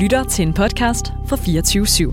lytter til en podcast fra 24 /7.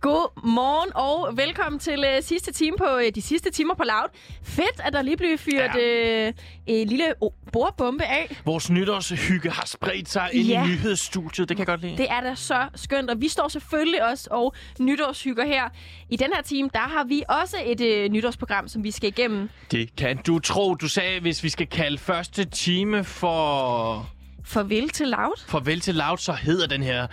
God morgen og velkommen til uh, sidste time på uh, de sidste timer på Loud. Fedt, at der lige blev fyret ja. uh, en lille oh, bordbombe af. Vores nytårshygge har spredt sig ind Ja. i nyhedsstudiet. Det kan jeg godt lide. Det er da så skønt, og vi står selvfølgelig også og nytårshygger her. I den her time, der har vi også et uh, nytårsprogram, som vi skal igennem. det kan du tro. Du sagde, hvis vi skal kalde første time for Farvel til Loud. Farvel til Loud, så hedder den her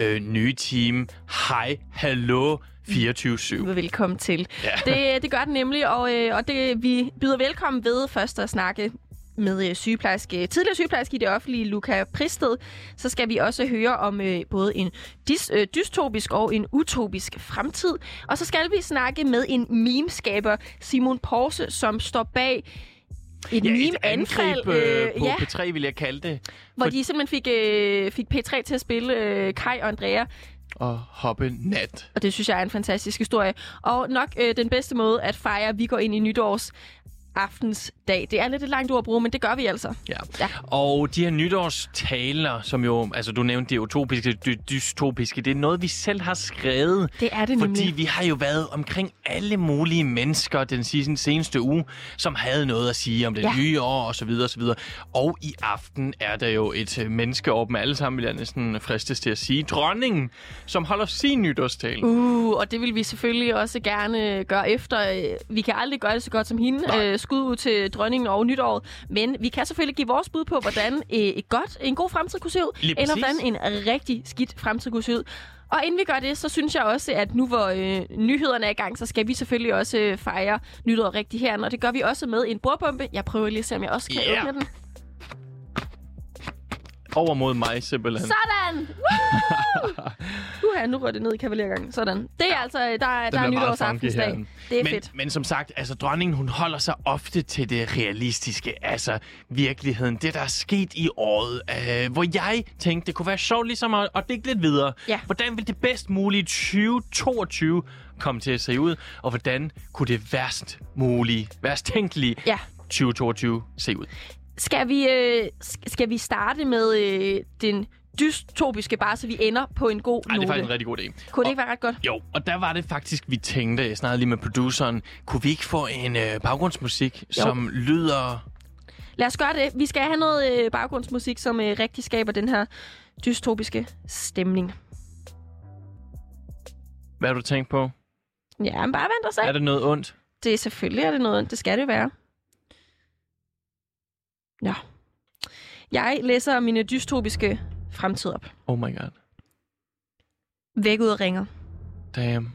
øh, nye team Hej, Hallo 24-7. Velkommen til. Ja. Det, det gør den nemlig, og, øh, og det, vi byder velkommen ved først at snakke med øh, sygeplejerske, tidligere sygeplejerske i det offentlige, Luca Pristed. Så skal vi også høre om øh, både en dis, øh, dystopisk og en utopisk fremtid. Og så skal vi snakke med en memeskaber, Simon Porse, som står bag et Ja, meme-anfald, angreb øh, på ja, P3, vil jeg kalde det. hvor For- de simpelthen fik, øh, fik P3 til at spille øh, Kai og Andrea. Og hoppe nat. Og det synes jeg er en fantastisk historie. Og nok øh, den bedste måde at fejre, at vi går ind i nytårs aftens dag. Det er lidt et langt ord at bruge, men det gør vi altså. Ja. Ja. Og de her nytårstaler, som jo, altså du nævnte det utopiske, dy- dystopiske, det er noget, vi selv har skrevet. Det er det Fordi nemlig. vi har jo været omkring alle mulige mennesker den sidste, seneste uge, som havde noget at sige om det Ja. nye år og så videre og så videre. Og i aften er der jo et øh, menneske over dem alle sammen, vil jeg næsten fristes til at sige. Dronningen, som holder sin nytårstale. Uh, og det vil vi selvfølgelig også gerne gøre efter. Øh, Vi kan aldrig gøre det så godt som hende. Nej. Skud ud til dronningen og nytåret. Men vi kan selvfølgelig give vores bud på, hvordan øh, et godt, en god fremtid kunne se ud. Lige eller præcis. hvordan en rigtig skidt fremtid kunne se ud. Og inden vi gør det, så synes jeg også, at nu hvor øh, nyhederne er i gang, så skal vi selvfølgelig også øh, fejre nytåret rigtigt her. Og det gør vi også med en bordbombe. Jeg prøver lige at se, om jeg også kan Ja. åbne den. Over mod mig simpelthen. Sådan! Woo! Uha, nu rører det ned i kavaliergangen. Sådan. Det er altså, der, er- der er nytårsaftensdag. Det er men, fedt. Men som sagt, altså dronningen, hun holder sig ofte til det realistiske, altså virkeligheden, det der er sket i året, øh, hvor jeg tænkte, det kunne være sjovt ligesom at, at digte lidt videre. Ja. Hvordan vil det bedst mulige 2022 komme til at se ud, og hvordan kunne det værst mulige, værst tænkelige Ja. 2022 se ud? Skal vi, øh, sk- skal vi starte med øh, den dystopiske, bare så vi ender på en god Ej, det er note? faktisk en rigtig god idé. Kunne det Og- ikke være ret godt? Jo, og der var det faktisk, vi tænkte, jeg snakkede lige med produceren, kunne vi ikke få en øh, baggrundsmusik, Jo. som lyder Lad os gøre det. Vi skal have noget øh, baggrundsmusik, som øh, rigtig skaber den her dystopiske stemning. Hvad har du tænkt på? Ja, men bare vent og se. Er det noget ondt? Det er selvfølgelig er det noget. Det skal det være. Ja. Jeg læser mine dystopiske fremtid op. Oh my god. Væk ud og ringer. Damn.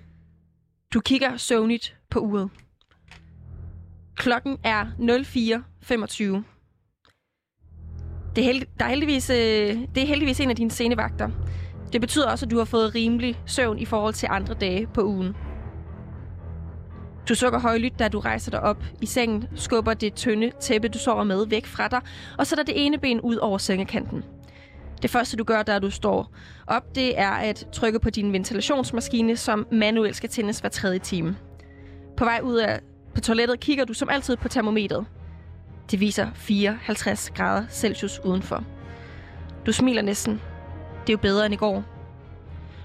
Du kigger søvnigt på uret. Klokken er 04.25. Det er, held, der er heldigvis, øh, det er heldigvis en af dine scenevagter. Det betyder også, at du har fået rimelig søvn i forhold til andre dage på ugen. Du sukker højlydt, da du rejser dig op i sengen, skubber det tynde tæppe, du sover med, væk fra dig, og sætter det ene ben ud over sengekanten. Det første, du gør, da du står op, det er at trykke på din ventilationsmaskine, som manuelt skal tændes hver tredje time. På vej ud af på toilettet kigger du som altid på termometret. Det viser 54 grader Celsius udenfor. Du smiler næsten. Det er jo bedre end i går.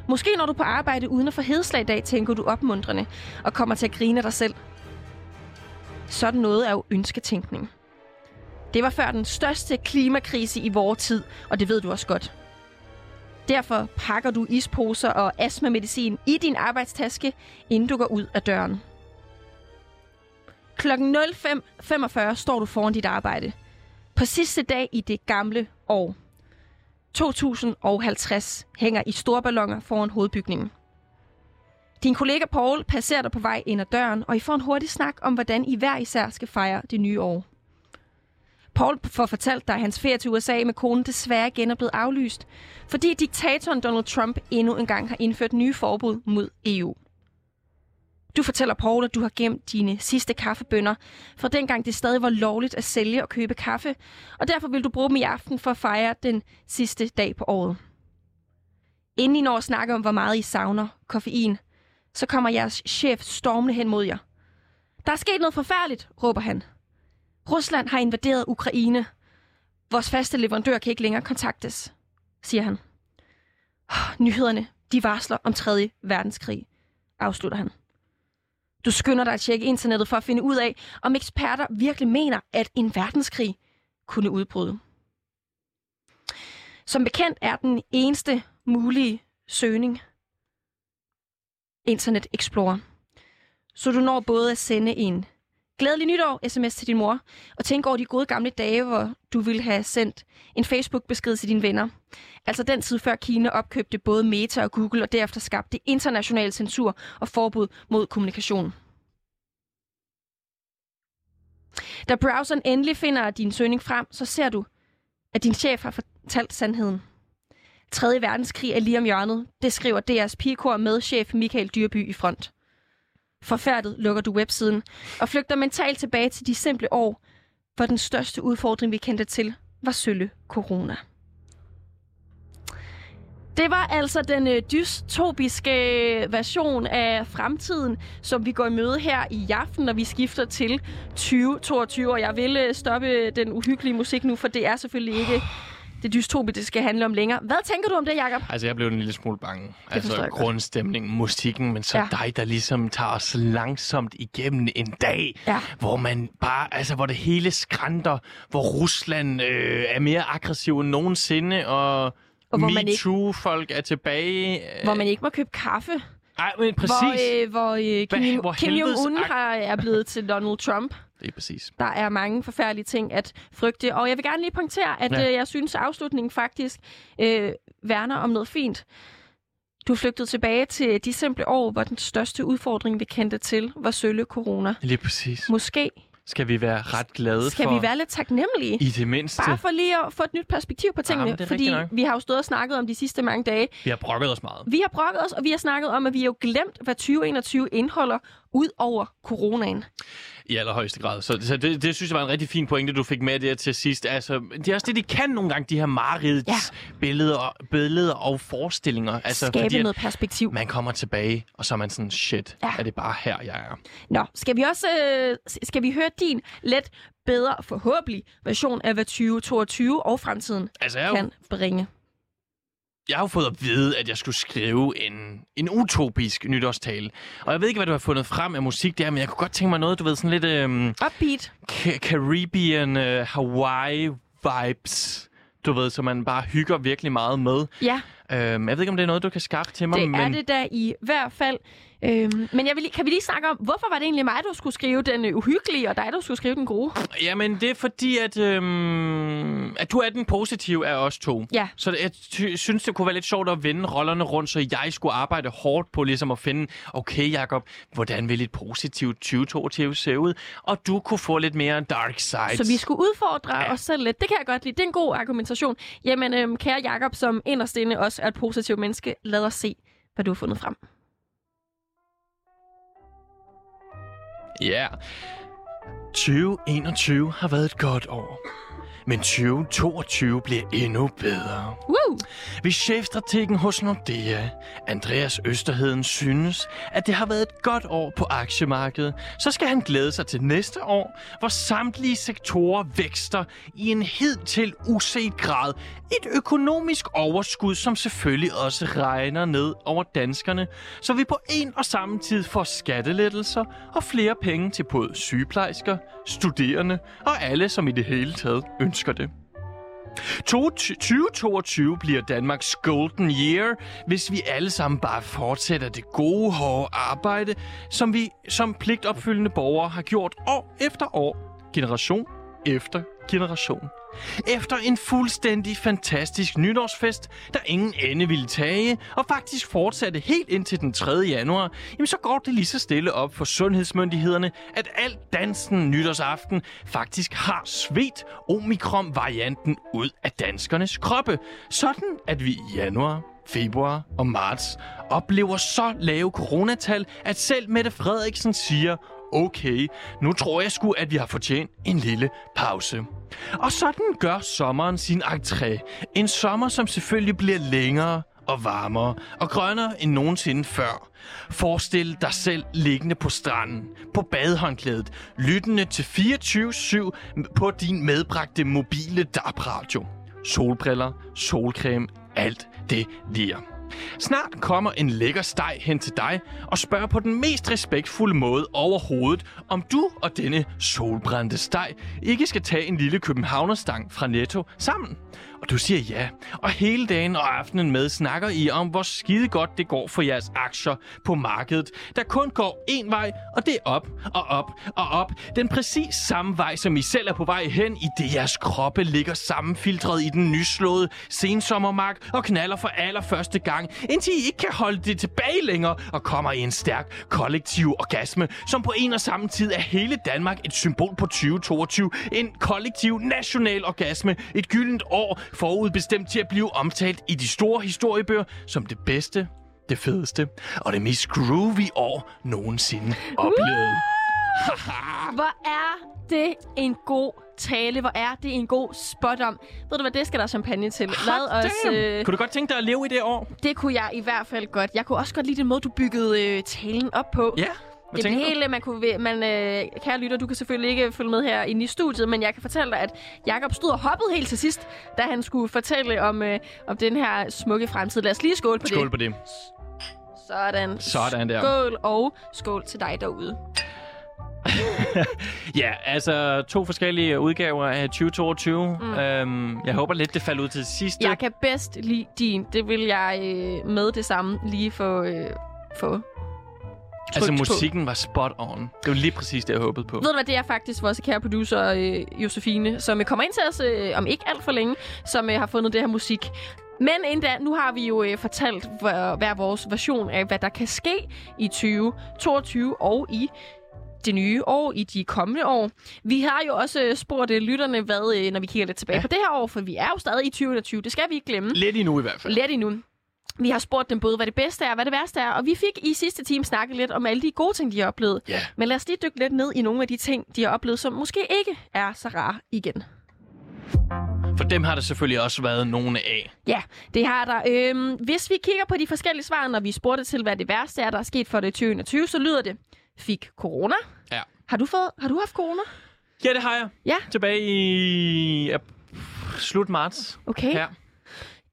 Måske når du på arbejde uden at få hedslag i dag, tænker du opmuntrende og kommer til at grine af dig selv. Sådan noget er jo ønsketænkning. Det var før den største klimakrise i vores tid, og det ved du også godt. Derfor pakker du isposer og astmamedicin i din arbejdstaske, inden du går ud af døren. Klokken 05.45 står du foran dit arbejde. På sidste dag i det gamle år. 2050 hænger i store ballonger foran hovedbygningen. Din kollega Paul passerer dig på vej ind ad døren, og I får en hurtig snak om, hvordan I hver især skal fejre det nye år. Paul får fortalt dig, at hans ferie til USA med konen desværre igen er blevet aflyst, fordi diktatoren Donald Trump endnu engang har indført nye forbud mod EU. Du fortæller Paul, at du har gemt dine sidste kaffebønder, fra dengang det stadig var lovligt at sælge og købe kaffe, og derfor vil du bruge dem i aften for at fejre den sidste dag på året. Inden I når at snakke om, hvor meget I savner koffein, så kommer jeres chef stormende hen mod jer. Der er sket noget forfærdeligt, råber han. Rusland har invaderet Ukraine. Vores faste leverandør kan ikke længere kontaktes, siger han. Nyhederne, de varsler om 3. verdenskrig, afslutter han. Du skynder dig at tjekke internettet for at finde ud af, om eksperter virkelig mener, at en verdenskrig kunne udbryde. Som bekendt er den eneste mulige søgning Internet Explorer. Så du når både at sende en glædelig nytår sms til din mor, og tænk over de gode gamle dage, hvor du ville have sendt en Facebook-besked til dine venner. Altså den tid før Kina opkøbte både Meta og Google, og derefter skabte international censur og forbud mod kommunikation. Da browseren endelig finder din søgning frem, så ser du, at din chef har fortalt sandheden. 3. verdenskrig er lige om hjørnet. Det skriver DR's pigekor med chef Michael Dyrby i front. Forfærdet lukker du websiden og flygter mentalt tilbage til de simple år, hvor den største udfordring, vi kendte til, var sølle corona. Det var altså den øh, dystopiske øh, version af fremtiden, som vi går i møde her i aften, når vi skifter til 2022. Og jeg vil øh, stoppe øh, den uhyggelige musik nu, for det er selvfølgelig ikke det dystopiske, det skal handle om længere. Hvad tænker du om det, Jacob? Altså, jeg blev en lille smule bange. Det altså, grundstemningen, musikken, men så Ja. dig, der ligesom tager os langsomt igennem en dag, Ja. hvor man bare, altså, hvor det hele skrænter, hvor Rusland øh, er mere aggressiv end nogensinde, og, Og hvor man ikke- MeToo-folk er tilbage. Øh, Hvor man ikke må købe kaffe. Ej, men præcis. Hvor, øh, hvor, øh, Kim, hvor Kim Jong-un har, er blevet til Donald Trump. Det er præcis. Der er mange forfærdelige ting at frygte. Og jeg vil gerne lige pointere, at Ja. øh, jeg synes, at afslutningen faktisk øh, værner om noget fint. Du flygtet tilbage til de simple år, hvor den største udfordring, vi kendte til, var sølle corona. Lige præcis. Måske Skal vi være ret glade skal for, vi være lidt taknemmelige. i det mindste, Bare for lige at få et nyt perspektiv på tingene. Jamen, fordi vi har jo stået og snakket om de sidste mange dage. vi har brokket os meget. Vi har brokket os, og vi har snakket om, at vi har jo glemt, hvad 2021 indeholder, ud over coronaen. I allerhøjeste grad. Så, så det, det synes jeg var en rigtig fin pointe, du fik med der til sidst. Altså, det er også det, de kan nogle gange, de her marerids Ja. billeder, billeder og forestillinger. Altså, Skabe fordi, noget perspektiv. man kommer tilbage, og så er man sådan, shit, Ja. er det bare her, jeg er? Nå, skal vi også øh, skal vi høre din let bedre, forhåbentlig, version af, hvad 2022 og fremtiden Altså, har, jo, kan bringe? Jeg har jo fået at vide, at jeg skulle skrive en, en utopisk nytårstale. Og jeg ved ikke, hvad du har fundet frem af musik der, men jeg kunne godt tænke mig noget, du ved, sådan lidt øhm, Upbeat. Ca- Caribbean, øh, Hawaii vibes. Du ved, så man bare hygger virkelig meget med. Ja, Øhm, jeg ved ikke, om det er noget, du kan skaffe til mig, det men... er det da i hvert fald. Øhm, men jeg vil, kan vi lige snakke om, hvorfor var det egentlig mig, der skulle skrive den øh, uhyggelige, og dig, der skulle skrive den gode? Jamen, det er fordi, at, øhm, at du er den positive af os to. Ja. Så jeg ty- synes, det kunne være lidt sjovt at vende rollerne rundt, så jeg skulle arbejde hårdt på ligesom at finde, okay, Jacob, hvordan vil et positivt 2022 se ud? Og du kunne få lidt mere dark sides. Så vi skulle udfordre ja. os selv lidt. Det kan jeg godt lide. Det er en god argumentation. Jamen, øhm, kære Jakob, som inderst inde også er et positivt menneske, lad os se, hvad du har fundet frem. Ja. 2021 har været et godt år. Men 2022 bliver endnu bedre. Woo! Hvis chefstrategen hos Nordea, Andreas Østerheden, synes, at det har været et godt år på aktiemarkedet, så skal han glæde sig til næste år, hvor samtlige sektorer vækster i en hidtil uset grad. Et økonomisk overskud, som selvfølgelig også regner ned over danskerne, så vi på en og samme tid får skattelettelser og flere penge til både sygeplejersker, studerende og alle, som i det hele taget ønsker det. 2022 bliver Danmarks golden year, hvis vi alle sammen bare fortsætter det gode, hårde arbejde, som vi som pligtopfyldende borgere har gjort år efter år, generation efter generation. Efter en fuldstændig fantastisk nytårsfest, der ingen ende ville tage, og faktisk fortsatte helt indtil den 3. januar, jamen så går det lige så stille op for sundhedsmyndighederne, at alt dansen nytårsaften faktisk har svedt omikron-varianten ud af danskernes kroppe, sådan at vi i januar, februar og marts oplever så lave coronatal, at selv Mette Frederiksen siger, okay, nu tror jeg sgu, at vi har fortjent en lille pause. Og sådan gør sommeren sin entré. En sommer, som selvfølgelig bliver længere og varmere og grønnere end nogensinde før. Forestil dig selv liggende på stranden, på badehåndklædet, lyttende til 24-7 på din medbragte mobile DAB-radio. Solbriller, solcreme, alt det lir. Snart kommer en lækker steg hen til dig og spørger på den mest respektfulde måde overhovedet, om du og denne solbrændte steg ikke skal tage en lille københavnerstang fra Netto sammen. Og du siger ja. Og hele dagen og aftenen med snakker I om, hvor skide godt det går for jeres aktier på markedet, der kun går én vej, og det er op og op og op. Den præcis samme vej, som I selv er på vej hen, i det jeres kroppe ligger sammenfiltret i den nyslåede sensommermark og knaller for allerførste gang, indtil I ikke kan holde det tilbage længere og kommer i en stærk kollektiv orgasme, som på en og samme tid er hele Danmark et symbol på 2022. En kollektiv national orgasme, et gyldent år forudbestemt til at blive omtalt i de store historiebøger som det bedste, det fedeste og det mest groovy år nogensinde oplevet. Hvor er det en god tale. Hvor er det en god spot om. Ved du hvad, det skal der champagne til. Lad os, øh, kunne du godt tænke dig at leve i det år? Det kunne jeg i hvert fald godt. Jeg kunne også godt lide den måde, du byggede øh, talen op på. Ja. Hvad det hele, man kunne... Man, øh, kære lytter, du kan selvfølgelig ikke følge med her inde i studiet, men jeg kan fortælle dig, at Jakob stod og hoppede helt til sidst, da han skulle fortælle om, øh, om den her smukke fremtid. Lad os lige skåle på skål det. Skål på det. Sådan. Sådan der. Skål, og skål til dig derude. ja, altså to forskellige udgaver af 2022. Mm. Øhm, jeg håber lidt, det falder ud til sidste. Jeg kan bedst lide din. Det vil jeg øh, med det samme lige få, øh, få Altså, musikken på. var spot on. Det var lige præcis det, jeg håbede på. Ved du hvad, det er faktisk vores kære producer, øh, Josefine, som øh, kommer ind til os øh, om ikke alt for længe, som øh, har fundet det her musik. Men inden da, nu har vi jo øh, fortalt hver, hver vores version af, hvad der kan ske i 2022 og i det nye år, i de kommende år. Vi har jo også øh, spurgt øh, lytterne, hvad, øh, når vi kigger lidt tilbage ja. på det her år, for vi er jo stadig i 2020. Det skal vi ikke glemme. Lidt endnu i hvert fald. Lidt endnu. Vi har spurgt dem både, hvad det bedste er og hvad det værste er, og vi fik i sidste time snakket lidt om alle de gode ting, de har oplevet. Yeah. Men lad os lige dykke lidt ned i nogle af de ting, de har oplevet, som måske ikke er så rare igen. For dem har der selvfølgelig også været nogle af. Ja, det har der. Øhm, hvis vi kigger på de forskellige svar, når vi spurgte til, hvad det værste er, der er sket for det 2020, så lyder det, fik corona. Ja. Har du, fået, har du haft corona? Ja, det har jeg. Ja. Tilbage i ja, slut marts. Okay. Her.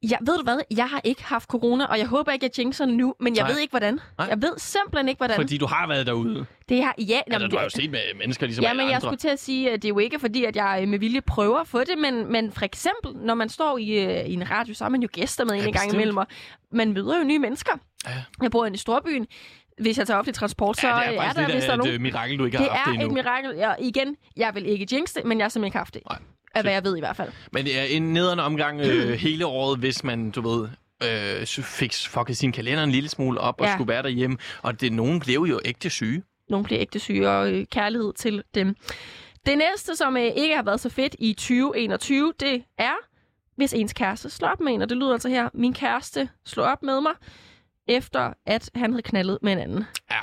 Ja, ved du hvad? Jeg har ikke haft corona, og jeg håber ikke, at jeg jinxer nu, men jeg Nej. ved ikke, hvordan. Nej. Jeg ved simpelthen ikke, hvordan. Fordi du har været derude. Det har, ja, Altså, du har jo set med mennesker ligesom Ja, men jeg andre. skulle til at sige, at det er jo ikke fordi, at jeg øh, med vilje prøver at få det, men, men for eksempel, når man står i, øh, i en radio, så har man jo gæster med Ja, en gang bestemt. imellem, og man møder jo nye mennesker. Ja. Jeg bor i Storbyen. Hvis jeg tager offentlig transport, så ja, det er er faktisk der, lidt hvis der er nogen. et øh, mirakel, du ikke Det har haft det er et endnu. mirakel. Ja, igen, jeg vil ikke jinx det, men jeg har simpelthen ikke haft det. Nej. Af hvad jeg ved i hvert fald. Men det er en nederen omgang øh, hele året, hvis man, du ved, øh, fik fucket sin kalender en lille smule op og Ja. skulle være derhjemme. Og det, nogen blev jo ægte syge. Nogle bliver ægte syge og øh, kærlighed til dem. Det næste, som øh, ikke har været så fedt i 2021, det er, hvis ens kæreste slår op med en. Og det lyder altså her, min kæreste slog op med mig, efter at han havde knaldet med en anden. Ja.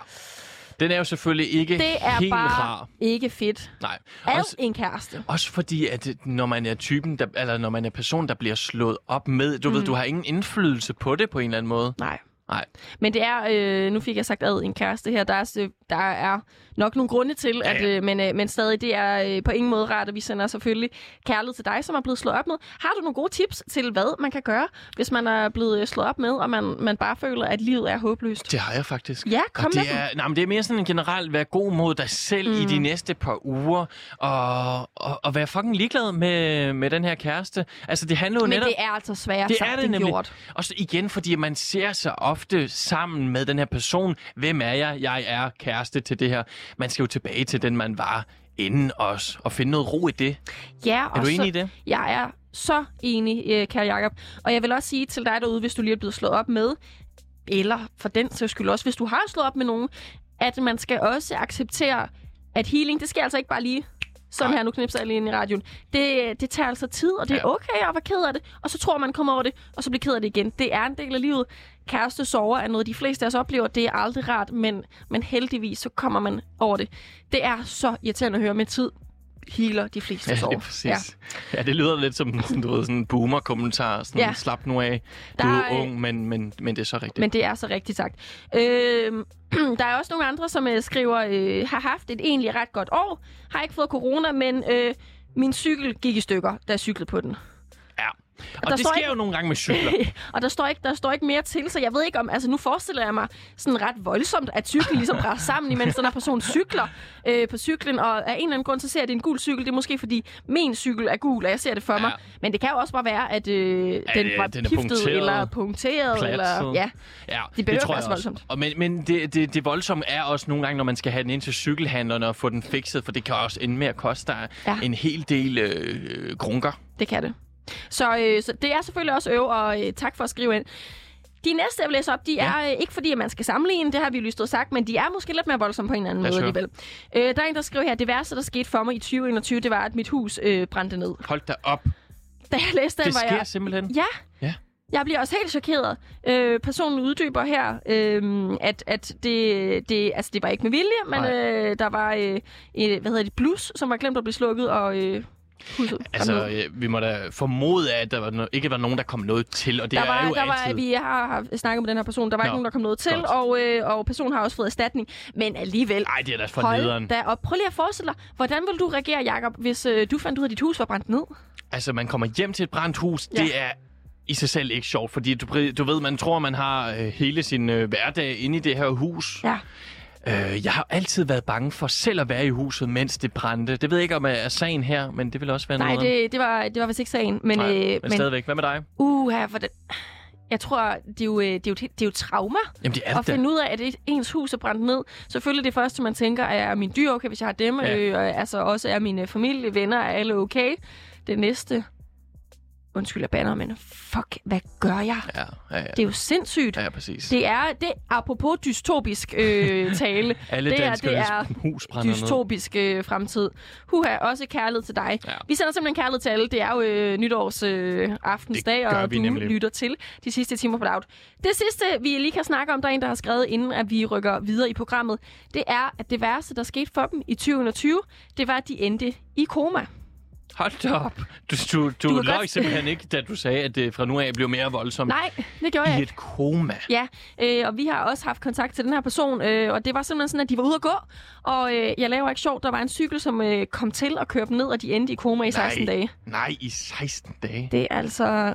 Den er jo selvfølgelig ikke Det er helt bare rar. ikke fedt. Nej. Af Også, en kæreste. også fordi, at når man er typen, der, eller når man er person, der bliver slået op med, du mm. ved, du har ingen indflydelse på det på en eller anden måde. Nej. Nej. Men det er, øh, nu fik jeg sagt ad en kæreste her, der er, øh, der er nok nogle grunde til, Ja, at, ja. øh, men, øh, men stadig, det er øh, på ingen måde rart, og vi sender selvfølgelig kærlighed til dig, som er blevet slået op med. Har du nogle gode tips til, hvad man kan gøre, hvis man er blevet øh, slået op med, og man, man bare føler, at livet er håbløst? Det har jeg faktisk. Ja, kom og med det dem. er, nej, men det er mere sådan en generelt, være god mod dig selv mm. i de næste par uger, og, og, og være fucking ligeglad med, med den her kæreste. Altså, det handler jo Men netop... det er altså svært Det sagt er det end nemlig. gjort. Og så igen, fordi man ser sig ofte sammen med den her person. Hvem er jeg? Jeg er kæreste til det her. Man skal jo tilbage til den, man var inden os, og finde noget ro i det. Ja, Er og du så, enig i det? Jeg er så enig, øh, kære Jacob. Og jeg vil også sige til dig derude, hvis du lige er blevet slået op med, eller for den sags skyld også, hvis du har slået op med nogen, at man skal også acceptere, at healing, det sker altså ikke bare lige sådan Nej. her, nu knipser jeg lige ind i radioen. Det, det tager altså tid, og det er Ja. okay at være ked af det. Og så tror man kommer over det, og så bliver ked af det igen. Det er en del af livet. Kæreste sover er noget, de fleste af os oplever. Det er aldrig rart, men, men heldigvis så kommer man over det. Det er så irriterende at høre med tid. Healer de fleste Ja, sår. det er præcis. Ja. ja, det lyder lidt som du ved, sådan en boomer-kommentar. Sådan, Ja. ja. slap nu af. Du Der er er- ung, men, men, men det er så rigtigt. Men det er så rigtigt sagt. Øh, der er også nogle andre, som øh, skriver, øh, har haft et egentlig ret godt år, har ikke fået corona, men øh, min cykel gik i stykker, da jeg cyklede på den. Ja. der Og det sker ikke- jo nogle gange med cykler. og der står, ikke, der står ikke mere til, så jeg ved ikke om... Altså, nu forestiller jeg mig sådan ret voldsomt, at cyklen ligesom brænder sammen, imens den her person cykler øh, på cyklen. Og af en eller anden grund, så ser jeg, at det er en gul cykel. Det er måske, fordi min cykel er gul, og jeg ser det for mig. Ja. Men det kan jo også bare være, at øh, den det- var den er piftet punkteret, eller punkteret. Eller, ja, Ja, Det behøver tror være så også. voldsomt. Og men men det, det, det voldsomme er også nogle gange, når man skal have den ind til cykelhandlerne og få den fikset, for det kan også ende med at koste dig Ja. ja. en hel del øh, grunker. det kan det. Så, øh, så det er selvfølgelig også øv, og øh, tak for at skrive ind. De næste, jeg vil læse op, de Ja. er øh, ikke fordi, at man skal sammenligne, det har vi jo stået sagt, men de er måske lidt mere voldsomme på en eller anden måde alligevel. Øh, der er en, der skriver her, det værste, der skete for mig i 2021, det var, at mit hus øh, brændte ned. Hold da op. Da jeg læste den, Det var sker jeg... simpelthen. Ja. Ja. Jeg bliver også helt chokeret. Øh, personen uddyber her, øh, at, at det, det, altså det var ikke med vilje, men Nej. øh, der var øh, et, hvad hedder det, blus, som var glemt at blive slukket, og øh, huset Altså, øh, vi må da formode, at der var no- ikke var nogen, der kom noget til, og det der er var, jo der var, altid... vi har, har snakket med den her person, der var Nå, ikke nogen, der kom noget til, og, øh, og personen har også fået erstatning. Men alligevel, Ej, det er da for nederen. da op. Prøv lige at forestille dig, hvordan vil du reagere, Jacob, hvis øh, du fandt ud af, at dit hus var brændt ned? Altså, man kommer hjem til et brændt hus, Ja. det er i sig selv ikke sjovt, fordi du, du ved, man tror, man har øh, hele sin øh, hverdag inde i det her hus. Ja. Øh, jeg har altid været bange for selv at være i huset, mens det brændte. Det ved jeg ikke, om er er sagen her, men det vil også være Nej, noget. det, det, var, det var vist ikke sagen. Men, Nej, øh, men, men stadigvæk. Hvad med dig? uha, for det, jeg tror, det er jo, øh, det er jo, det er jo trauma Jamen, det er at det finde ud af, at et- ens hus er brændt ned. Selvfølgelig det første, man tænker, er min dyr okay, hvis jeg har dem? Ja. Øh, og altså også er mine familie, venner, er alle okay? Det næste, undskyld, jeg banner, men fuck, hvad gør jeg? Ja, ja, ja. Det er jo sindssygt. ja, præcis. Det er, det apropos dystopisk øh, tale. Alle det er- det er dystopisk øh, fremtid. Huha, også kærlighed til dig. Ja. Vi sender simpelthen kærlighed til alle. Det er jo øh, nytårs øh, aftensdag, og vi du nemlig. lytter til de sidste timer på Loud. Det sidste, vi lige kan snakke om, der er en, der har skrevet, inden at vi rykker videre i programmet, det er, at det værste, der skete for dem i 2021, det var, at de endte i koma. Hold da op. Du, du, du, Du løg godt- simpelthen ikke, da du sagde, at det fra nu af blev mere voldsomt. Nej, det gjorde jeg I et koma. Ja, øh, og vi har også haft kontakt til den her person, øh, og det var simpelthen sådan, at de var ude at gå, og øh, jeg laver ikke sjovt, der var en cykel, som øh, kom til at køre dem ned, og de endte i koma i 16 Nej. dage. Nej, i 16 dage. Det er altså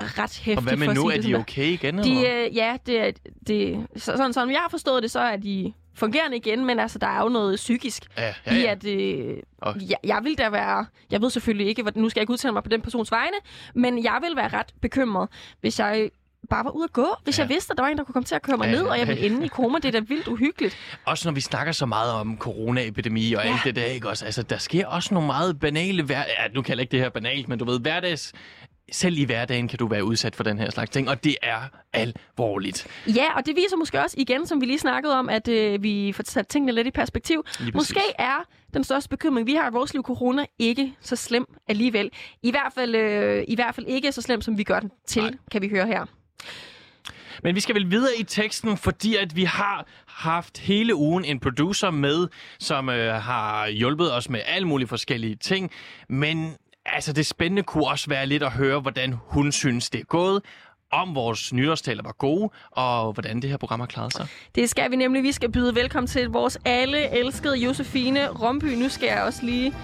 ret hæftigt Og hvad med nu? Er de okay igen? eller? De, øh, ja, det det, så, sådan, sådan, jeg har forstået det, så er de fungerende igen, men altså, der er jo noget psykisk Ja, ja, i, ja. at øh, jeg, jeg vil da være... Jeg ved selvfølgelig ikke, hvad, nu skal jeg ikke udtale mig på den persons vegne, men jeg vil være ret bekymret, hvis jeg bare var ude at gå. Hvis Ja. jeg vidste, at der var en, der kunne komme til at køre mig Ja, ned, og jeg ville ende i koma. Det er da vildt uhyggeligt. Også når vi snakker så meget om coronaepidemi og Ja. alt det der, ikke også? Altså, der sker også nogle meget banale... Hver... Ja, nu kalder jeg ikke det her banalt, men du ved, hverdags... Selv i hverdagen kan du være udsat for den her slags ting, og det er alvorligt. Ja, og det viser måske også igen, som vi lige snakkede om, at øh, vi får sat tingene lidt i perspektiv. Måske er den største bekymring, vi har i vores liv, corona, ikke så slem alligevel. I hvert fald, øh, i hvert fald ikke så slem, som vi gør den til, Nej. kan vi høre her. Men vi skal vel videre i teksten, fordi at vi har haft hele ugen en producer med, som øh, har hjulpet os med alle mulige forskellige ting. Men altså, det spændende kunne også være lidt at høre, hvordan hun synes, det er gået, om vores nytårstaler var gode, og hvordan det her program har klaret sig. Det skal vi nemlig. Vi skal byde velkommen til vores alle elskede Josefine Romby. Nu skal jeg også lige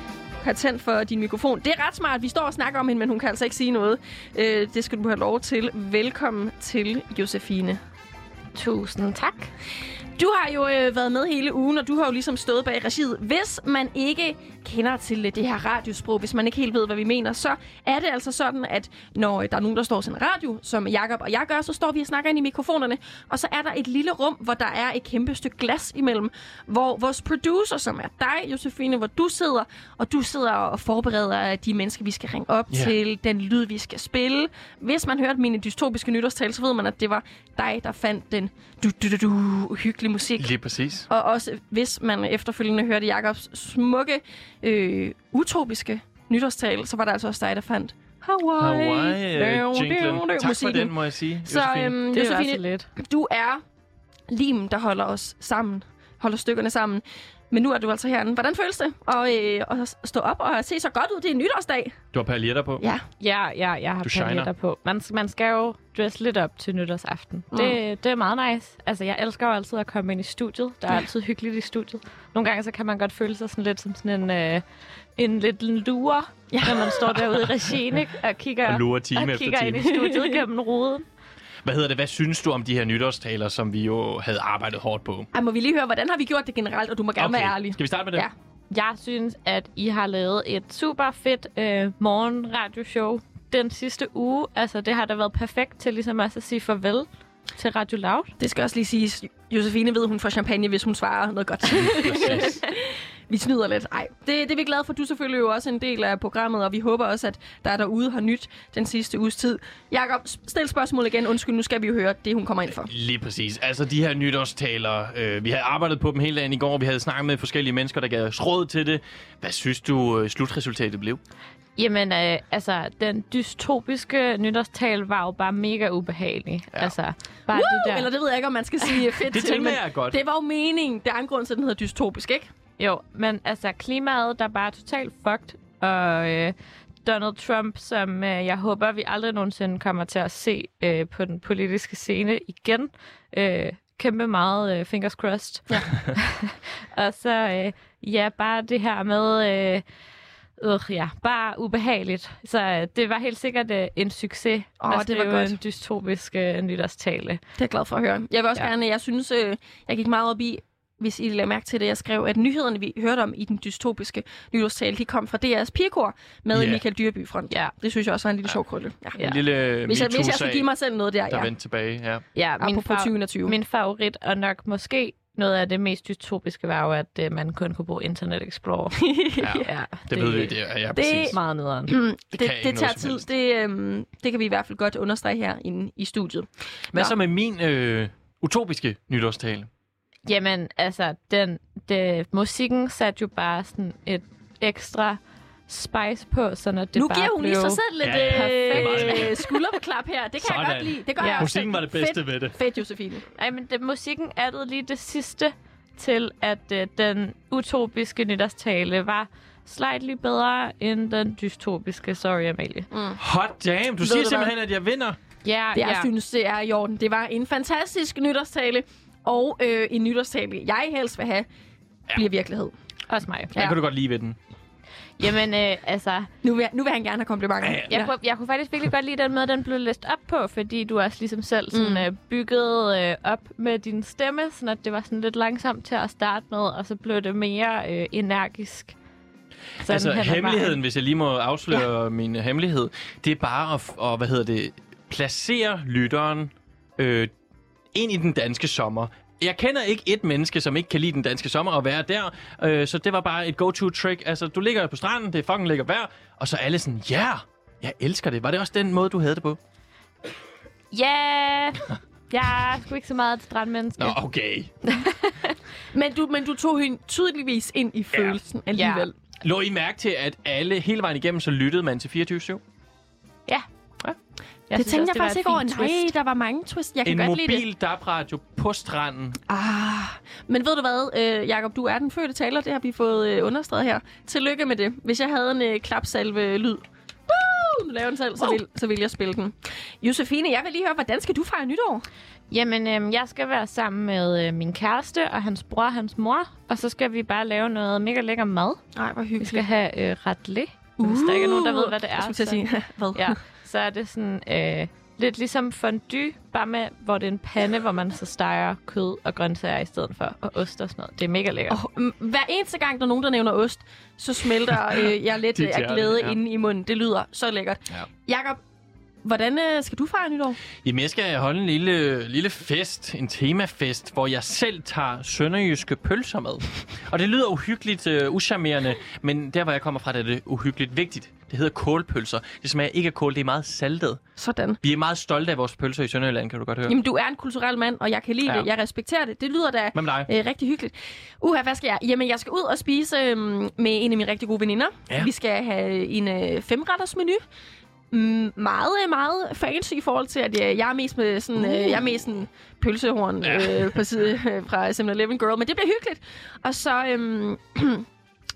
have tændt for din mikrofon. Det er ret smart. Vi står og snakker om hende, men hun kan altså ikke sige noget. Øh, det skal du have lov til. Velkommen til, Josefine. Tusind tak. Du har jo øh, været med hele ugen, og du har jo ligesom stået bag regiet. Hvis man ikke kender til øh, det her radiosprog, hvis man ikke helt ved, hvad vi mener, så er det altså sådan, at når øh, der er nogen, der står til en radio, som Jakob og jeg gør, så står vi og snakker ind i mikrofonerne, og så er der et lille rum, hvor der er et kæmpe stykke glas imellem, hvor vores producer, som er dig, Josefine, hvor du sidder, og du sidder og forbereder de mennesker, vi skal ringe op Ja. til, den lyd, vi skal spille. Hvis man hørte mine dystopiske nytårstal, så ved man, at det var dig, der fandt den du, du, du, du, uhyggelige musik. Lige præcis. Og også hvis man efterfølgende hørte Jakobs smukke, øh, utopiske nytårstal, så var der altså også dig, der fandt Hawaii. Hawaii-jinglen. Tak for musikken. den, må jeg sige. Så øhm, Det var så let. du er lim, der holder os sammen, holder stykkerne sammen. Men nu er du altså herinde. Hvordan føles det at, øh, at stå op og se så godt ud? Det er en nytårsdag. Du har paljetter på. Ja. Ja, ja, jeg har Du shiner. paljetter på. Man, man skal jo dresse lidt op til nytårsaften. Mm. Det, det er meget nice. Altså, jeg elsker jo altid at komme ind i studiet. Der er Ja. altid hyggeligt i studiet. Nogle gange så kan man godt føle sig sådan lidt som sådan en, øh, en lidt lure, Ja. når man står derude i regien ikke? og kigger, Og lurer time og efter kigger ind time. i studiet gennem ruden. Hvad hedder det? Hvad synes du om de her nytårstaler, som vi jo havde arbejdet hårdt på? Ej, må vi lige høre, hvordan har vi gjort det generelt? Og du må gerne være ærlig. Skal vi starte med det? Ja. Jeg synes, at I har lavet et super fedt øh, morgenradioshow den sidste uge. Altså, det har da været perfekt til ligesom også at sige farvel til Radio Loud. Det skal også lige siges. Josefine ved, hun får champagne, hvis hun svarer noget godt. Præcis. Vi snyder lidt. Ej, det, det er vi glade for. Du er selvfølgelig jo også en del af programmet, og vi håber også, at der er derude har nyt den sidste uges tid. Jakob, stil spørgsmål igen. Undskyld, nu skal vi jo høre det, hun kommer ind for. Lige præcis. Altså de her nytårstaler, øh, vi havde arbejdet på dem hele dagen i går. Vi havde snakket med forskellige mennesker, der gav os råd til det. Hvad synes du, øh, slutresultatet blev? Jamen, øh, altså, den dystopiske nytårstal var jo bare mega ubehagelig. Ja. Altså, bare Woo! det der. Eller det ved jeg ikke, om man skal sige fedt Det til, tænker men jeg godt. det var jo meningen. Det er en grund til, at den hedder dystopisk, ikke? Jo, men altså, klimaet, der er bare totalt fucked. Og øh, Donald Trump, som øh, jeg håber, vi aldrig nogensinde kommer til at se øh, på den politiske scene igen. Øh, kæmpe meget øh, fingers crossed. Ja. og så, øh, ja, bare det her med... Øh, Øh, ja, bare ubehageligt. Så øh, det var helt sikkert øh, en succes Åh, at det var godt. en dystopisk øh, nytårstale. Det er jeg glad for at høre. Jeg vil også. Ja. gerne, jeg synes, øh, jeg gik meget op i, hvis I lader mærke til det, jeg skrev, at nyhederne, vi hørte om i den dystopiske nytårstale, de kom fra DR's Pigekor med Ja. yeah. Michael Dyrby front. Ja. Det synes jeg også var en lille sjov krølle. Ja. Ja. En lille Hvis, jeg, hvis jeg MeToo-sag, give mig selv noget der, der ja. vendte tilbage. Ja. Ja, min, Apropos fa- 2020. min favorit, og nok måske noget af det mest dystopiske, var jo, at øh, man kun kunne bruge Internet Explorer. Ja. Det, ved vi, det er ja, Det- præcis. meget nederen. det, Det det, det tager tid. Det, øhm, det kan vi i hvert fald godt understrege her inde i studiet. Hvad Nå. så med min øh, utopiske nytårstale? Jamen, altså, den, det, musikken satte jo bare sådan et ekstra spice på, så når det nu bare giver hun blev... lige sig selv lidt Ja, ja. øh, skulderklap her. Det kan Sådan. jeg godt lide. Det gør Ja. jeg. Musikken var det bedste fedt, ved det. Fedt, Josefine. Ej, men det, musikken addede lige det sidste til, at øh, den utopiske nytårstale var slightly bedre end den dystopiske. Sorry, Amalie. Hot damn, du Ved siger du simpelthen, at jeg vinder. Ja, Det jeg ja. synes, det er i orden. Det var en fantastisk nytårstale, og øh, en nytårstale, jeg helst vil have, bliver virkelighed. Også mig. Jeg Ja. kunne du godt lide ved den. Jamen, øh, altså, Nu vil, nu vil han gerne have komplimenter. Ja, Jeg, kunne, jeg kunne faktisk virkelig godt lide den måde, den blev læst op på, fordi du også ligesom selv sådan, Mm. øh, byggede øh, op med din stemme, sådan at det var sådan lidt langsomt til at starte med, og så blev det mere øh, energisk. Sådan Altså, hemmeligheden, hvis jeg lige må afsløre ja. min hemmelighed, det er bare at, og, hvad hedder det, placere lytteren øh, ind i den danske sommer. Jeg kender ikke et menneske, som ikke kan lide den danske sommer og være der, øh, så det var bare et go-to-trick. Altså, du ligger på stranden, det er fucking lækker vejr, og så er alle sådan, ja, yeah, jeg elsker det. Var det også den måde, du havde det på? Ja, jeg er sgu ikke så meget et strandmenneske. Nå, okay. Men, du, men du tog hende tydeligvis ind i følelsen ja. alligevel. Lå I mærke til, at alle hele vejen igennem, så lyttede man til 24 Ja. Jeg det tænkte også, jeg faktisk ikke over. Nej, twist. der var mange twist. Jeg kan En godt lide det. mobil DAB-radio på stranden. Ah, men ved du hvad, øh, Jakob, du er den fødte taler, det har vi fået øh, understreget her. Tillykke med det. Hvis jeg havde en øh, klapsalve-lyd, Woo! nu laver den selv, så vil, så vil jeg spille den. Josefine, jeg vil lige høre, hvordan skal du fejre nytår? Jamen, øhm, jeg skal være sammen med øh, min kæreste og hans bror og hans mor, og så skal vi bare lave noget mega lækker mad. Nej, hvor Vi hyggeligt. skal have øh, raclette. Uh, Hvis der ikke er nogen, der ved, hvad det er. Jeg skulle til at sige, hvad? så, ja, så er det sådan øh, lidt ligesom fondue, bare med, hvor det er en pande, hvor man så steger kød og grøntsager i stedet for, og ost og sådan noget. Det er mega lækkert. Oh, hver eneste gang, der er nogen, der nævner ost, så smelter øh, jeg lidt øh, af glæde ja. ja. inde i munden. Det lyder så lækkert. Ja. Jakob, hvordan øh, skal du fejre nytår? Jamen, jeg skal holde en lille, lille fest, en temafest, hvor jeg selv tager sønderjyske pølser med. Og det lyder uhyggeligt uh, uschammerende, men der, hvor jeg kommer fra, der er det uhyggeligt vigtigt. Det hedder kålpølser. Det smager ikke af kål, det er meget saltet. Sådan. Vi er meget stolte af vores pølser i Sønderjylland, kan du godt høre. Jamen, du er en kulturel mand, og jeg kan lide Ja. det. Jeg respekterer det. Det lyder da øh, rigtig hyggeligt. Uha, hvad skal jeg? Jamen, jeg skal ud og spise øh, med en af mine rigtig gode veninder. Ja. Vi skal have en øh, femretters menu meget, meget fancy i forhold til, at jeg, jeg er mest med sådan, uh. jeg er mest sådan pølsehorn ja. øh, på side øh, fra 7-Eleven Girl, men det bliver hyggeligt. Og så, øhm,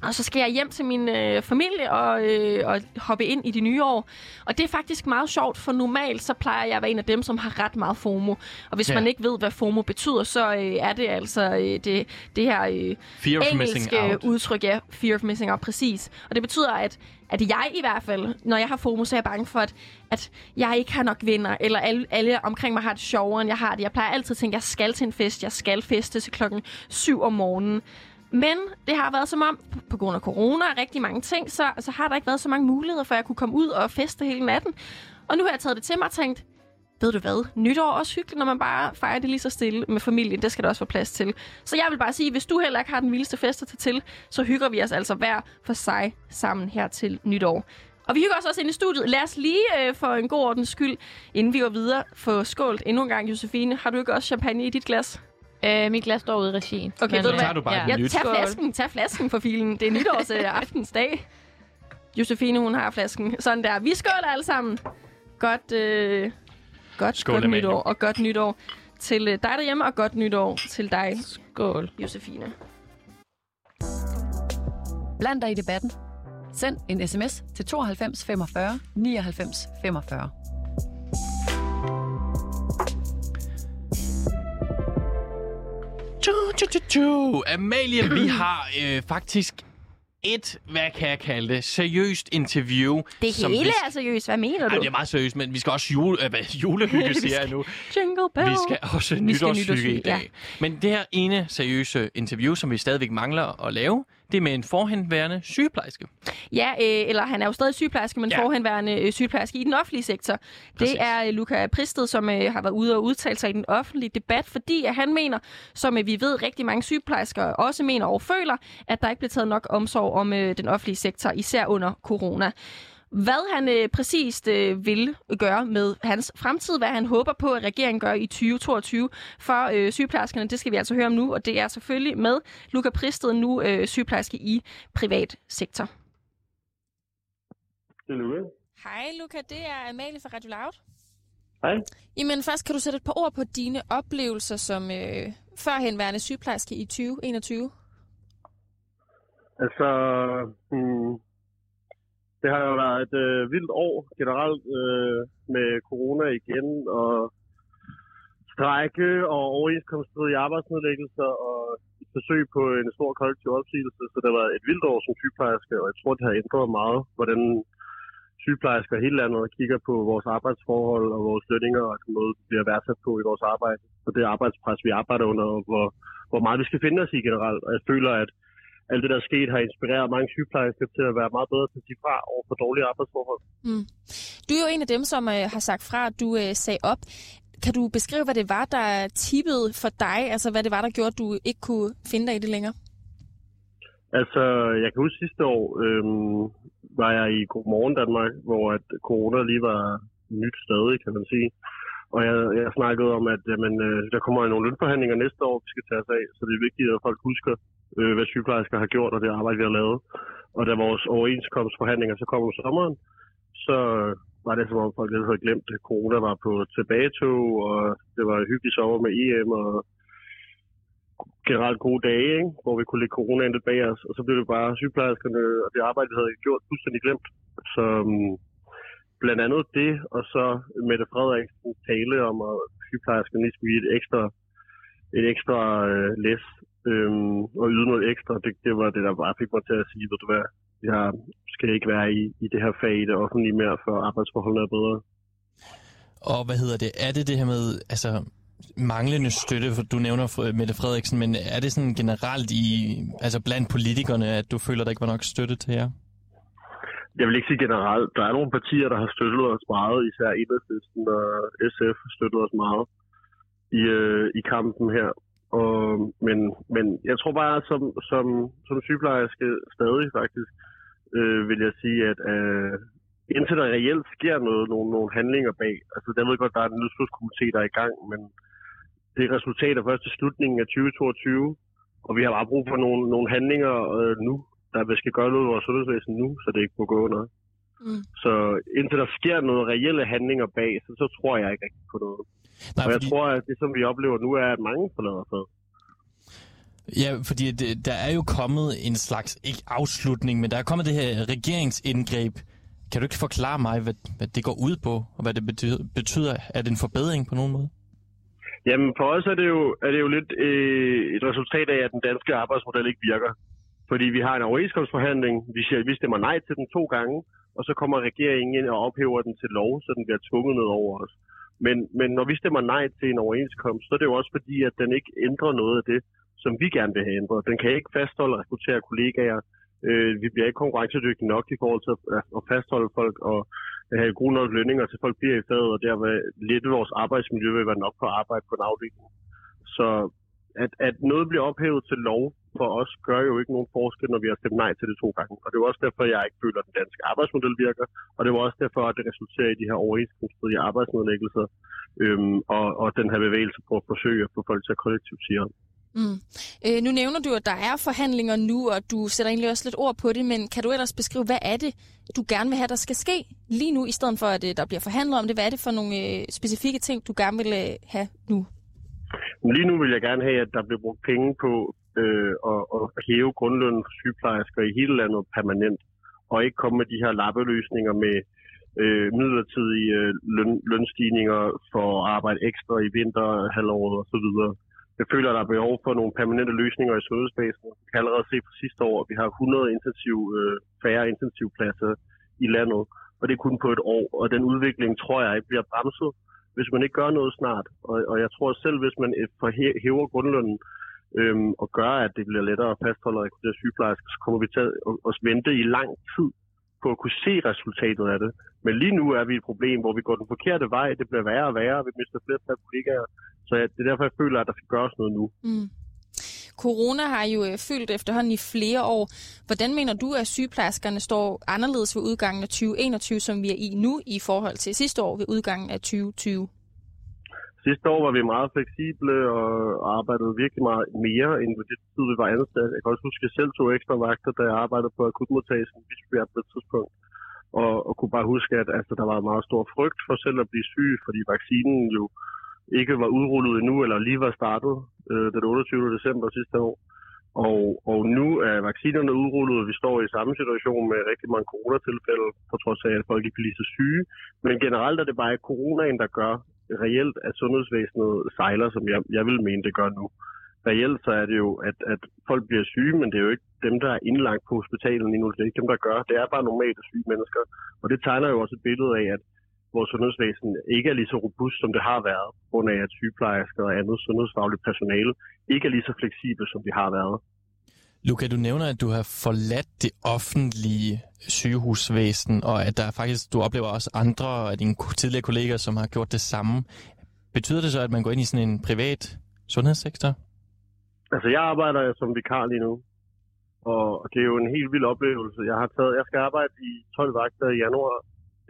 og så skal jeg hjem til min øh, familie og, øh, og hoppe ind i det nye år. Og det er faktisk meget sjovt, for normalt så plejer jeg at være en af dem, som har ret meget FOMO. Og hvis ja. man ikke ved, hvad FOMO betyder, så øh, er det altså øh, det, det her øh, Fear of missing engelske udtryk. Ja, fear of missing out, præcis. Og det betyder, at, at jeg i hvert fald, når jeg har FOMO, så er jeg bange for, at, at jeg ikke har nok venner, eller alle, alle omkring mig har det sjovere, end jeg har det. Jeg plejer altid at tænke, at jeg skal til en fest, jeg skal feste til klokken 7 om morgenen. Men det har været som om, på grund af corona og rigtig mange ting, så, så har der ikke været så mange muligheder for, at jeg kunne komme ud og feste hele natten. Og nu har jeg taget det til mig og tænkt, ved du hvad, nytår er også hyggeligt, når man bare fejrer det lige så stille med familien. Det skal der også være plads til. Så jeg vil bare sige, hvis du heller ikke har den vildeste fest at tage til, så hygger vi os altså hver for sig sammen her til nytår. Og vi hygger os også ind i studiet. Lad os lige øh, for en god ordens skyld, inden vi går videre, få skålt endnu en gang, Josefine. Har du ikke også champagne i dit glas? Øh, mit glas står ude i regien. Okay, ved du tager du bare Ja. ja. Tag flasken, tag flasken for filen. Det er nytårs øh, aftensdag. Josefine, hun har flasken. Sådan der. Vi skåler alle sammen. Godt, øh, godt, Skål, godt Amalie. nytår. Og godt nytår til øh, dig derhjemme, og godt nytår til dig, Skål. Josefine. Bland dig i debatten. Send en sms til 92 45 99 45. Tju, tju, tju, tju. Amalie, vi har øh, faktisk et, hvad kan jeg kalde det, seriøst interview. Det som hele vi er seriøst. Hvad mener Ej, du? det er meget seriøst, men vi skal også jule, øh, julehygge, siger jeg nu. Jingle bell. Vi skal også Vi skal nytårshygge i dag. Men det her ene seriøse interview, som vi stadigvæk mangler at lave, det er med en forhenværende sygeplejerske. Ja, øh, eller han er jo stadig sygeplejerske, men Ja. forhenværende øh, sygeplejerske i den offentlige sektor. Præcis. Det er øh, Luca Pristed, som øh, har været ude og udtale sig i den offentlige debat, fordi at han mener, som øh, vi ved rigtig mange sygeplejersker også mener og føler, at der ikke bliver taget nok omsorg om øh, den offentlige sektor, især under corona. Hvad han øh, præcist øh, vil gøre med hans fremtid, hvad han håber på, at regeringen gør i 2022 for øh, sygeplejerskerne, det skal vi altså høre om nu, og det er selvfølgelig med Luca Pristed, nu øh, sygeplejerske i privat sektor. Det er Luca. Hej Luca, det er Amalie fra Radio Loud. Hej. Jamen først kan du sætte et par ord på dine oplevelser som øh, førhenværende sygeplejerske i 2021. Altså, hmm, det har jo været et øh, vildt år generelt øh, med corona igen, og strække og overenskomststridige arbejdsnedlæggelser og et forsøg på en stor kollektiv opsigelse. Så det har været et vildt år som sygeplejerske, og jeg tror, det har ændret meget, hvordan sygeplejersker i hele landet kigger på vores arbejdsforhold og vores lønninger og den måde, vi bliver værdsat på i vores arbejde. Og det arbejdspres, vi arbejder under, og hvor, hvor meget vi skal finde os i generelt. Og jeg føler, at alt det, der er sket, har inspireret mange sygeplejersker til at være meget bedre til at sige fra over for dårlige arbejdsforhold. Du er jo en af dem, som øh, har sagt fra, at du øh, sagde op. Kan du beskrive, hvad det var, der tippede for dig? Altså, hvad det var, der gjorde, at du ikke kunne finde dig i det længere? Altså, jeg kan huske sidste år, øhm, var jeg i Godmorgen Danmark, hvor at corona lige var nyt stadig, kan man sige. Og jeg, jeg snakkede om, at jamen, øh, der kommer nogle lønforhandlinger næste år, vi skal tage os af, så det er vigtigt, at folk husker, øh, hvad sygeplejersker har gjort og det arbejde, vi har lavet. Og da vores overenskomstforhandlinger så kom om sommeren, så var det som om folk lidt havde glemt, at corona var på tilbagetog, og det var en hyggelig sommer med EM og generelt gode dage, ikke? hvor vi kunne lægge coronaen lidt bag os, og så blev det bare sygeplejerskerne og det arbejde, vi havde gjort, fuldstændig glemt. Så um, blandt andet det, og så Mette Frederiksen tale om, at sygeplejerskerne lige skulle give et ekstra, et ekstra øh, læs øhm, og yde noget ekstra. Det, det var det, der bare fik mig til at sige, ved du hvad, jeg skal ikke være i, i det her fag i det offentlige mere, for arbejdsforholdene er bedre. Og hvad hedder det? Er det det her med, altså manglende støtte, for du nævner øh, Mette Frederiksen, men er det sådan generelt i, altså blandt politikerne, at du føler, der ikke var nok støtte til jer? Jeg vil ikke sige generelt. Der er nogle partier, der har støttet os meget, især Enhedslisten og SF har støttet os meget i, øh, i kampen her. Og, men, men jeg tror bare, som, som, som sygeplejerske stadig faktisk, øh, vil jeg sige, at øh, indtil der reelt sker noget, nogle, nogle handlinger bag, altså jeg ved godt, der er en nødslutskomité, der er i gang, men det er resultater først til slutningen af 2022, og vi har bare brug for nogle, nogle handlinger øh, nu, der vi skal gøre noget i vores sundhedsvæsen nu, så det ikke må gå under. Mm. Så indtil der sker noget reelle handlinger bag, så, så tror jeg ikke rigtig på noget. Nej, og jeg fordi... tror, at det, som vi oplever nu, er, at mange forlader sig. Ja, fordi det, der er jo kommet en slags, ikke afslutning, men der er kommet det her regeringsindgreb. Kan du ikke forklare mig, hvad, hvad det går ud på, og hvad det betyder? betyder? Er det en forbedring på nogen måde? Jamen, for os er det jo, er det jo lidt øh, et resultat af, at den danske arbejdsmodel ikke virker. Fordi vi har en overenskomstforhandling, vi, siger, vi stemmer nej til den to gange, og så kommer regeringen ind og ophæver den til lov, så den bliver tvunget ned over os. Men, men når vi stemmer nej til en overenskomst, så er det jo også fordi, at den ikke ændrer noget af det, som vi gerne vil have ændret. Den kan ikke fastholde og rekruttere kollegaer. Øh, vi bliver ikke konkurrencedygtige nok i forhold til at, at fastholde folk og have gode nok lønninger til folk bliver i faget, og derved lidt vores arbejdsmiljø vil være nok på arbejde på en afdeling. Så at, at noget bliver ophævet til lov for os, gør jo ikke nogen forskel, når vi har stemt nej til det to gange. Og det er også derfor, jeg ikke føler, at den danske arbejdsmodel virker. Og det var også derfor, at det resulterer i de her overenskomststridige arbejdsnedlæggelser øhm, og, og den her bevægelse på at forsøge at få folk til at kollektivt sige om. Mm. Øh, nu nævner du, at der er forhandlinger nu, og du sætter egentlig også lidt ord på det, men kan du ellers beskrive, hvad er det, du gerne vil have, der skal ske lige nu, i stedet for, at øh, der bliver forhandlet om det? Hvad er det for nogle øh, specifikke ting, du gerne vil øh, have nu? Lige nu vil jeg gerne have, at der bliver brugt penge på øh, og, og hæve grundlønnen for sygeplejersker i hele landet permanent, og ikke komme med de her lappeløsninger med øh, midlertidige øh, løn, lønstigninger for at arbejde ekstra i vinterhalvåret osv. Jeg føler, at der er behov for nogle permanente løsninger i sundhedsvæsenet. Vi kan allerede se på sidste år, at vi har 100 intensiv, øh, færre intensivpladser i landet, og det er kun på et år. Og den udvikling tror jeg ikke bliver bremset, hvis man ikke gør noget snart. Og, og jeg tror selv, hvis man øh, hæver grundlønnen øhm, og gør, at det bliver lettere at fastholde og rekruttere sygeplejersker, så kommer vi til at, vente i lang tid på at kunne se resultatet af det. Men lige nu er vi et problem, hvor vi går den forkerte vej. Det bliver værre og værre, vi mister flere og flere kollegaer. Så ja, det er derfor, jeg føler, at der skal gøres noget nu. Mm. Corona har jo øh, fyldt efterhånden i flere år. Hvordan mener du, at sygeplejerskerne står anderledes ved udgangen af 2021, som vi er i nu, i forhold til sidste år ved udgangen af 2020? Sidste år var vi meget fleksible og arbejdede virkelig meget mere, end på det tid, vi var ansat. Jeg kan også huske, at jeg selv tog ekstra vagter, da jeg arbejdede på akutmodtagelsen i Bispebjerg på et tidspunkt. Og, og kunne bare huske, at altså, der var meget stor frygt for selv at blive syg, fordi vaccinen jo ikke var udrullet endnu, eller lige var startet øh, den 28. december sidste år. Og, og nu er vaccinerne udrullet, og vi står i samme situation med rigtig mange coronatilfælde, på trods af, at folk ikke bliver så syge. Men generelt er det bare coronaen, der gør reelt, at sundhedsvæsenet sejler, som jeg, jeg vil mene, det gør nu. Reelt så er det jo, at, at folk bliver syge, men det er jo ikke dem, der er indlagt på hospitalet lige nu. Det er ikke dem, der gør. Det er bare normalt syge mennesker. Og det tegner jo også et billede af, at vores sundhedsvæsen ikke er lige så robust, som det har været, på grund af at sygeplejersker og andet sundhedsfagligt personale ikke er lige så fleksible, som de har været. Luca, du nævner, at du har forladt det offentlige sygehusvæsen, og at der faktisk, du oplever også andre af dine tidligere kolleger, som har gjort det samme. Betyder det så, at man går ind i sådan en privat sundhedssektor? Altså, jeg arbejder som vikar lige nu, og det er jo en helt vild oplevelse. Jeg har taget, jeg skal arbejde i 12 vagter i januar,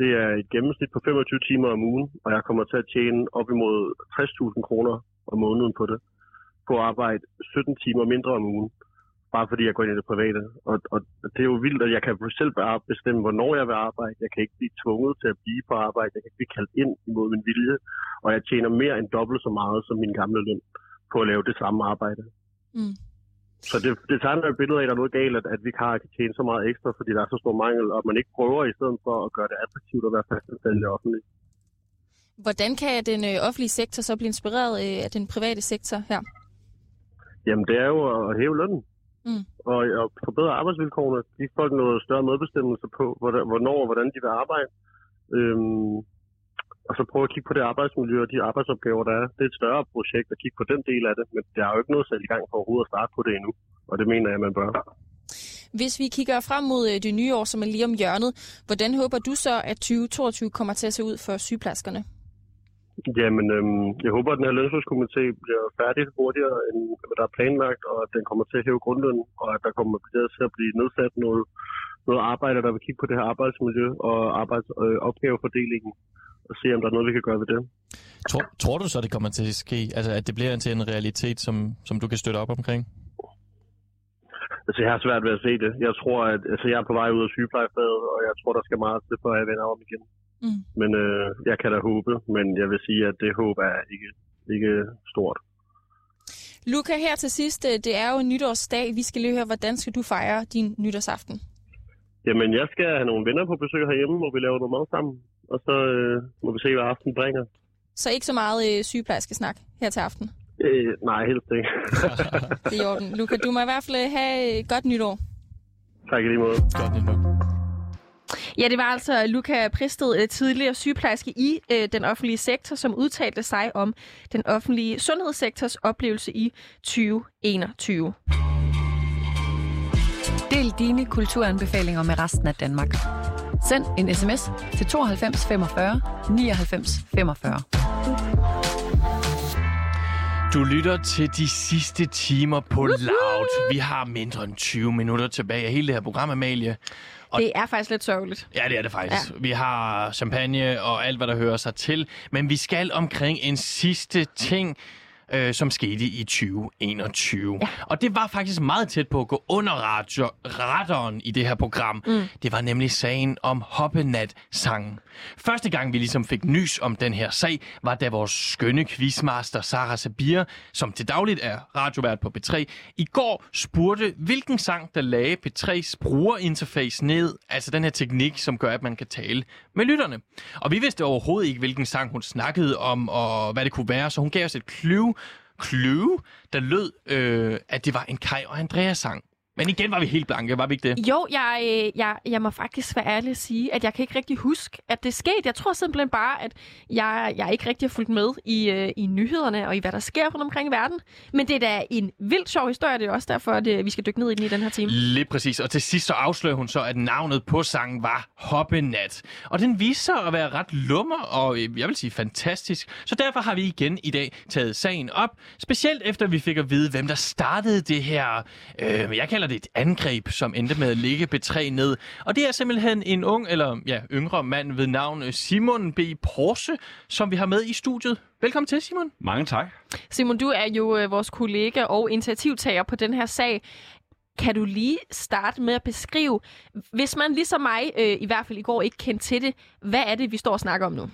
det er et gennemsnit på 25 timer om ugen, og jeg kommer til at tjene op imod 60.000 kroner om måneden på det. På at arbejde 17 timer mindre om ugen, bare fordi jeg går ind i det private. Og, og det er jo vildt, at jeg kan selv bestemme, hvornår jeg vil arbejde. Jeg kan ikke blive tvunget til at blive på arbejde. Jeg kan ikke blive kaldt ind imod min vilje. Og jeg tjener mere end dobbelt så meget som min gamle løn på at lave det samme arbejde. Mm. Så det, det tegner et billede af, at der er noget galt, at, at vi kan tjene så meget ekstra, fordi der er så stor mangel, og man ikke prøver i stedet for at gøre det attraktivt at være fastansat i det offentlige. Hvordan kan den øh, offentlige sektor så blive inspireret øh, af den private sektor her? Jamen, det er jo at hæve lønnen. Mm. Og, og forbedre arbejdsvilkårene. Give folk noget større medbestemmelse på, hvornår og hvordan de vil arbejde. Øhm, og så prøve at kigge på det arbejdsmiljø og de arbejdsopgaver, der er. Det er et større projekt at kigge på den del af det, men der er jo ikke noget sat i gang for overhovedet at starte på det endnu. Og det mener jeg, man bør. Hvis vi kigger frem mod øh, det nye år, som er lige om hjørnet, hvordan håber du så, at 2022 kommer til at se ud for sygeplejerskerne? Jamen, øhm, jeg håber, at den her lønsløskomité bliver færdig hurtigere, end hvad der er planlagt, og at den kommer til at hæve grundlønnen, og at der kommer til at blive nedsat noget, noget arbejde, der vil kigge på det her arbejdsmiljø og arbejdsopgavefordelingen. Øh, og se, om der er noget, vi kan gøre ved det. Tror, tror du så, det kommer til at ske? Altså, at det bliver til en realitet, som, som du kan støtte op omkring? Altså, jeg har svært ved at se det. Jeg tror, at altså, jeg er på vej ud af sygeplejefaget, og jeg tror, der skal meget til, for at jeg vender om igen. Mm. Men øh, jeg kan da håbe, men jeg vil sige, at det håb er ikke, ikke stort. Luca, her til sidst, øh, det er jo nytårsdag. Vi skal lige høre, hvordan skal du fejre din nytårsaften? Jamen, jeg skal have nogle venner på besøg herhjemme, hvor vi laver noget mad sammen. Og så øh, må vi se, hvad aftenen bringer. Så ikke så meget øh, sygeplejerskesnak her til aften. Øh, nej, helst ikke. Det er i orden. Luca, du må i hvert fald øh, have et godt nytår. tak i lige måde. Godt nyt nok. Ja, det var altså Luca Pristed, øh, tidligere sygeplejerske i øh, den offentlige sektor, som udtalte sig om den offentlige sundhedssektors oplevelse i 2021. Del dine kulturanbefalinger med resten af Danmark. Send en sms til 92 45 99 45. Du lytter til de sidste timer på Loud. Vi har mindre end 20 minutter tilbage af hele det her program, Amalie. Og- Det er faktisk lidt sørgeligt. Ja, det er det faktisk. Ja. Vi har champagne og alt, hvad der hører sig til. Men vi skal omkring en sidste ting, øh, som skete i 2021. Ja. Og det var faktisk meget tæt på at gå under radio, radaren i det her program. Mm. Det var nemlig sagen om Hoppenat-sangen. Første gang, vi ligesom fik nys om den her sag, var da vores skønne quizmaster Sarah Sabir, som til dagligt er radiovært på P3, i går spurgte, hvilken sang, der lagde P3's brugerinterface ned, altså den her teknik, som gør, at man kan tale med lytterne. Og vi vidste overhovedet ikke, hvilken sang hun snakkede om, og hvad det kunne være, så hun gav os et clue, clue der lød, øh, at det var en Kai og Andreas sang. Men igen var vi helt blanke, var vi ikke det? Jo, jeg, øh, jeg, jeg må faktisk være ærlig at sige, at jeg kan ikke rigtig huske, at det skete. Jeg tror simpelthen bare, at jeg, jeg ikke rigtig har fulgt med i, øh, i nyhederne og i, hvad der sker rundt omkring i verden. Men det er da en vildt sjov historie, det er også derfor, at øh, vi skal dykke ned i den i den her time. Lige præcis. Og til sidst så afslører hun så, at navnet på sangen var Hoppenat. Og den viste sig at være ret lummer og jeg vil sige fantastisk. Så derfor har vi igen i dag taget sagen op. Specielt efter vi fik at vide, hvem der startede det her, øh, jeg kalder det et angreb, som endte med at ligge B3 ned. Og det er simpelthen en ung, eller ja, yngre mand ved navn Simon B. Porse, som vi har med i studiet. Velkommen til, Simon. Mange tak. Simon, du er jo øh, vores kollega og initiativtager på den her sag. Kan du lige starte med at beskrive, hvis man ligesom mig, øh, i hvert fald i går, ikke kendte til det, hvad er det, vi står og snakker om nu?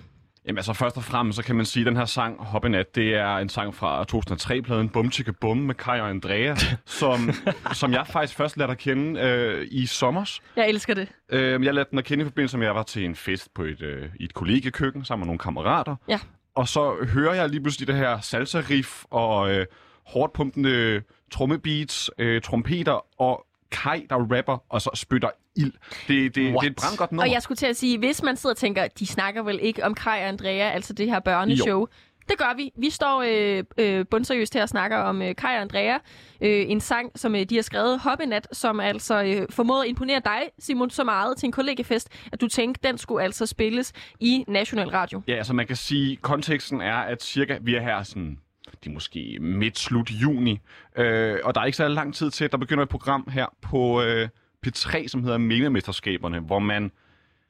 Jamen altså først og fremmest, så kan man sige, at den her sang, Hoppenat, det er en sang fra 2003-pladen Bum Chicka Bum med Kai og Andrea, som, som jeg faktisk først lærte at kende øh, i sommers. Jeg elsker det. Øh, jeg lærte den at kende i forbindelse med, at jeg var til en fest på et, øh, i et kollegekøkken sammen med nogle kammerater. Ja. Og så hører jeg lige pludselig det her salsa-riff og øh, hårdt pumpende trommebeats, øh, trompeter og Kai, der rapper, og så spytter ild. Det, det, det er et brandgodt nummer. Og jeg skulle til at sige, hvis man sidder og tænker, de snakker vel ikke om Kaj og Andrea, altså det her børneshow. Jo. Det gør vi. Vi står øh, øh, bundseriøst her og snakker om øh, Kaj og Andrea. Øh, en sang, som øh, de har skrevet, Hoppenat, som altså øh, formåede at imponere dig, Simon, så meget til en kollegefest, at du tænkte, den skulle altså spilles i National Radio. Ja, altså man kan sige, konteksten er, at cirka vi er her sådan det er måske midt-slut juni, øh, og der er ikke så lang tid til, at der begynder et program her på øh, P3, som hedder Mememesterskaberne, hvor man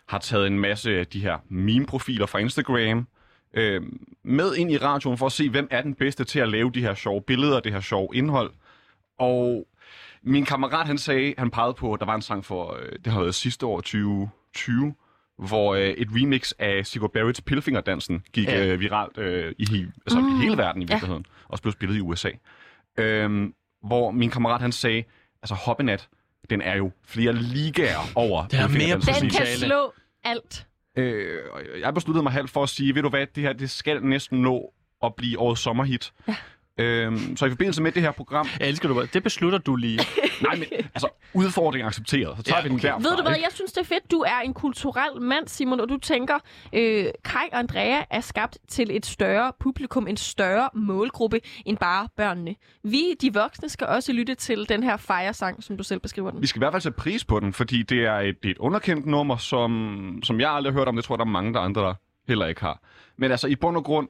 har taget en masse af de her meme-profiler fra Instagram øh, med ind i radioen for at se, hvem er den bedste til at lave de her sjove billeder, det her sjove indhold. Og min kammerat, han sagde, han pegede på, at der var en sang for, øh, det har været sidste år, 2020, hvor øh, et remix af Sigurd Barretts Pilfingerdansen gik Ja. ja. øh, viralt øh, i, altså, Mm, mm. hele verden i ja. virkeligheden, og også blev spillet i USA. Øhm, hvor min kammerat han sagde, altså Hoppenat, den er jo flere ligaer over Den er mere. Den kan slå alt. Øh, jeg besluttede mig halvt for at sige, ved du hvad, det her det skal næsten nå at blive årets sommerhit. Ja. Øhm, så i forbindelse med det her program, Jeg elsker du. Det beslutter du lige. nej, men altså udfordringen accepteret, så tager Ja, vi den okay. derfra. Ved du hvad, jeg synes, det er fedt. Du er en kulturel mand, Simon, og du tænker, øh, Kai og Andrea er skabt til et større publikum, en større målgruppe end bare børnene. Vi, de voksne, skal også lytte til den her fejresang, som du selv beskriver den. Vi skal i hvert fald sætte pris på den, fordi det er et, det er et underkendt nummer, som, som jeg aldrig har hørt om. Det tror jeg, der er mange, der andre, der heller ikke har. Men altså, i bund og grund,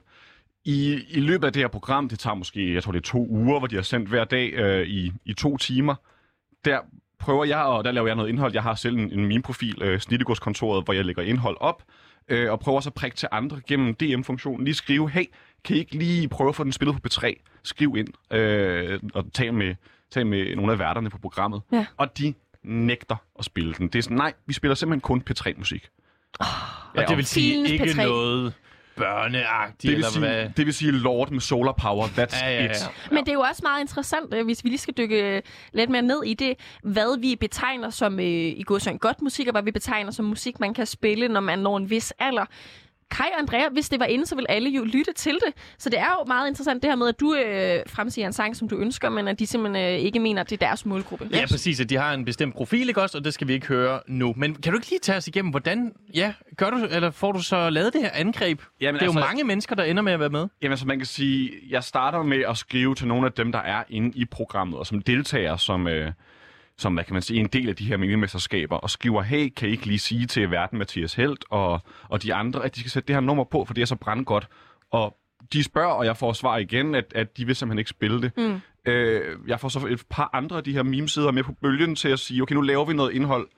i, i løbet af det her program, det tager måske, jeg tror det er to uger, hvor de har sendt hver dag øh, i, i to timer, der prøver jeg, og der laver jeg noget indhold. Jeg har selv en, en min-profil, øh, Snittegårdskontoret, hvor jeg lægger indhold op, øh, og prøver så at prikke til andre gennem DM-funktionen. Lige skrive, hey, kan I ikke lige prøve at få den spillet på P3? Skriv ind øh, og tal med talt med nogle af værterne på programmet, Ja. og de nægter at spille den. Det er sådan, nej, vi spiller simpelthen kun P3-musik. Og det vil sige ikke P3. noget børneagtigt, Det vil, eller sige, hvad? det vil sige Lord med solar power, that's Ja, ja, ja. it. Men det er jo også meget interessant, øh, hvis vi lige skal dykke øh, lidt mere ned i det, hvad vi betegner som øh, i går så godt musik, og hvad vi betegner som musik, man kan spille, når man når en vis alder. Kai og Andrea, hvis det var inde, så vil alle jo lytte til det. Så det er jo meget interessant det her med, at du øh, fremsiger en sang, som du ønsker, men at de simpelthen øh, ikke mener, at det er deres målgruppe. Ja, præcis, at de har en bestemt profil, ikke også? Og det skal vi ikke høre nu. Men kan du ikke lige tage os igennem, hvordan, ja, gør du, eller får du så lavet det her angreb? Jamen, det er jo altså- mange mennesker, der ender med at være med. Jamen, så man kan sige, jeg starter med at skrive til nogle af dem, der er inde i programmet, og som deltager som, øh, som hvad kan man sige, en del af de her meningsmesterskaber, og skriver, hey, kan I ikke lige sige til verden Mathias Helt og, og de andre, at de skal sætte det her nummer på, for det er så brandgodt. Og de spørger, og jeg får svar igen, at, at de vil simpelthen ikke spille det. Mm. Øh, jeg får så et par andre af de her memesider med på bølgen til at sige, okay, nu laver vi noget indhold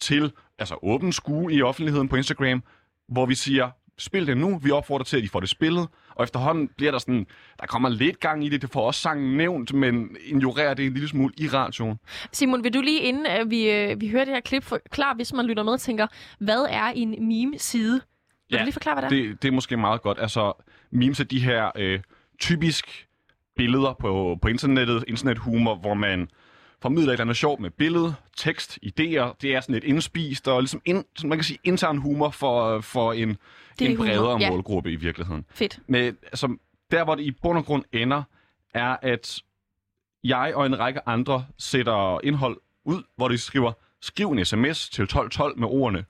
til altså åben skue i offentligheden på Instagram, hvor vi siger, spil det nu, vi opfordrer til, at I får det spillet, og efterhånden bliver der sådan, der kommer lidt gang i det, det får også sangen nævnt, men ignorerer det en lille smule i radioen. Simon, vil du lige inden at vi, øh, vi hører det her klip, forklare, hvis man lytter med og tænker, hvad er en meme-side? Vil Ja, du lige forklare, hvad det er? Det, det er måske meget godt. Altså, memes er de her øh, typisk billeder på, på internettet, internethumor, hvor man formidler et eller andet sjovt med billede, tekst, idéer. Det er sådan lidt indspist og ligesom ind, sådan, man kan sige intern humor for, for en, Det en humor, bredere ja. målgruppe i virkeligheden. Fedt. Men altså, der, hvor det i bund og grund ender, er, at jeg og en række andre sætter indhold ud, hvor de skriver, skriv en sms til 1212 med ordene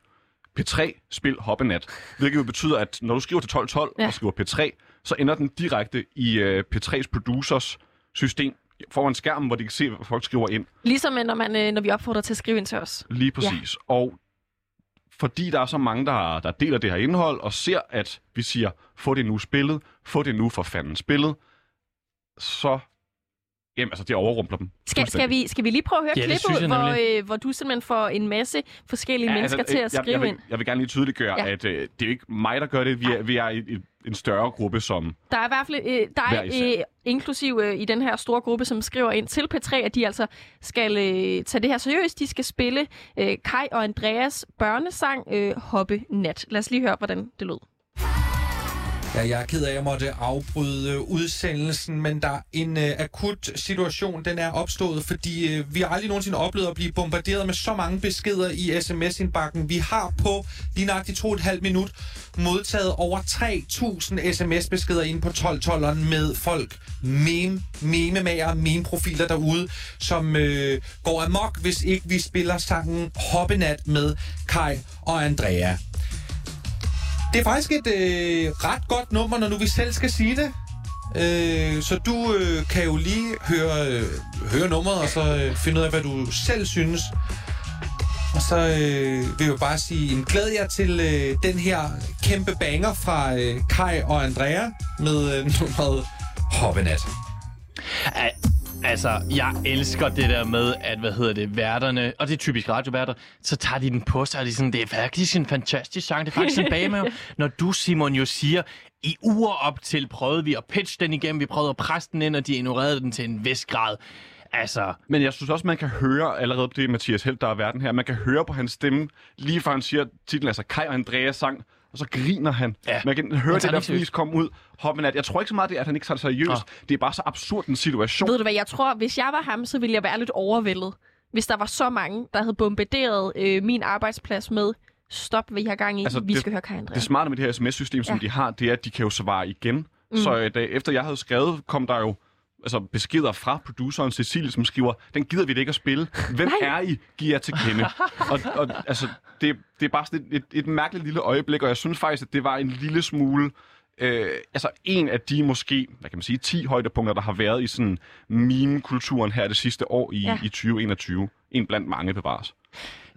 P3, spil hoppenat. Hvilket jo betyder, at når du skriver til 1212 Ja. og skriver P3, så ender den direkte i uh, P3's producers system foran skærmen, hvor de kan se, hvad folk skriver ind. Ligesom øh, når, man, øh, når vi opfordrer til at skrive ind til os. Lige præcis. Ja. Og fordi der er så mange, der, der deler det her indhold, og ser, at vi siger, få det nu spillet, få det nu for fanden spillet, så... Jamen, altså, det overrumpler dem. Skal, skal, vi, skal vi lige prøve at høre Ja, klippet, hvor, øh, hvor du simpelthen får en masse forskellige ja, mennesker altså, til at jeg, skrive jeg, vil, ind? jeg vil gerne lige tydeliggøre, Ja. at øh, det er jo ikke mig, der gør det. Vi er, vi er i, i en større gruppe, som... Der er i hvert fald øh, dig, øh, inklusiv øh, i den her store gruppe, som skriver ind til P3, at de altså skal øh, tage det her seriøst. De skal spille øh, Kai og Andreas børnesang øh, Hoppe Nat. Lad os lige høre, hvordan det lød. Ja, jeg er ked af, at jeg måtte afbryde øh, udsendelsen, men der er en øh, akut situation, den er opstået, fordi øh, vi har aldrig nogensinde oplevet at blive bombarderet med så mange beskeder i sms-indbakken. Vi har på lige nøjagtigt to og et halvt minut modtaget over 3.000 sms-beskeder ind på 12-12'eren med folk, meme, mememager, meme-profiler derude, som øh, går amok, hvis ikke vi spiller sangen Hoppenat med Kai og Andrea. Det er faktisk et øh, ret godt nummer, når nu vi selv skal sige det. Øh, så du øh, kan jo lige høre, øh, høre nummeret, og så øh, finde ud af, hvad du selv synes. Og så øh, vil jeg bare sige, en glæd jer til øh, den her kæmpe banger fra øh, Kai og Andrea med øh, nummeret Hoppenat. Al- Altså, jeg elsker det der med, at, hvad hedder det, værterne, og det er typisk radioværter, så tager de den på sig, og de er sådan, det er faktisk en fantastisk sang, det er faktisk en bagmave. Når du, Simon, jo siger, i uger op til prøvede vi at pitche den igennem, vi prøvede at presse den ind, og de ignorerede den til en vis grad. Altså, Men jeg synes også, man kan høre allerede på det Mathias Helt, der er verden her, man kan høre på hans stemme, lige før han siger titlen, altså Kai og Andreas sang, og så griner han. Ja. Man kan høre det der flis komme ud. Hoppen at jeg tror ikke så meget, det er, at han ikke tager det seriøst. Ah. Det er bare så absurd en situation. Ved du hvad, jeg tror, hvis jeg var ham, så ville jeg være lidt overvældet. Hvis der var så mange, der havde bombarderet øh, min arbejdsplads med, stop, hvad I har gang i, Altså, vi det- skal høre Kai Andrea. Det smarte med det her sms-system, som Ja. de har, det er, at de kan jo svare igen. Mm. Så øh, da, efter jeg havde skrevet, kom der jo altså, beskeder fra produceren Cecilie, som skriver, den gider vi ikke at spille. Hvem Nej. er I? Giv jer til kende. og, og altså, det, det er bare sådan et, et, et mærkeligt lille øjeblik, og jeg synes faktisk, at det var en lille smule... Øh, altså en af de måske, hvad kan man sige, 10 højdepunkter, der har været i sådan meme-kulturen her det sidste år i, ja. i 2021. En blandt mange bevares.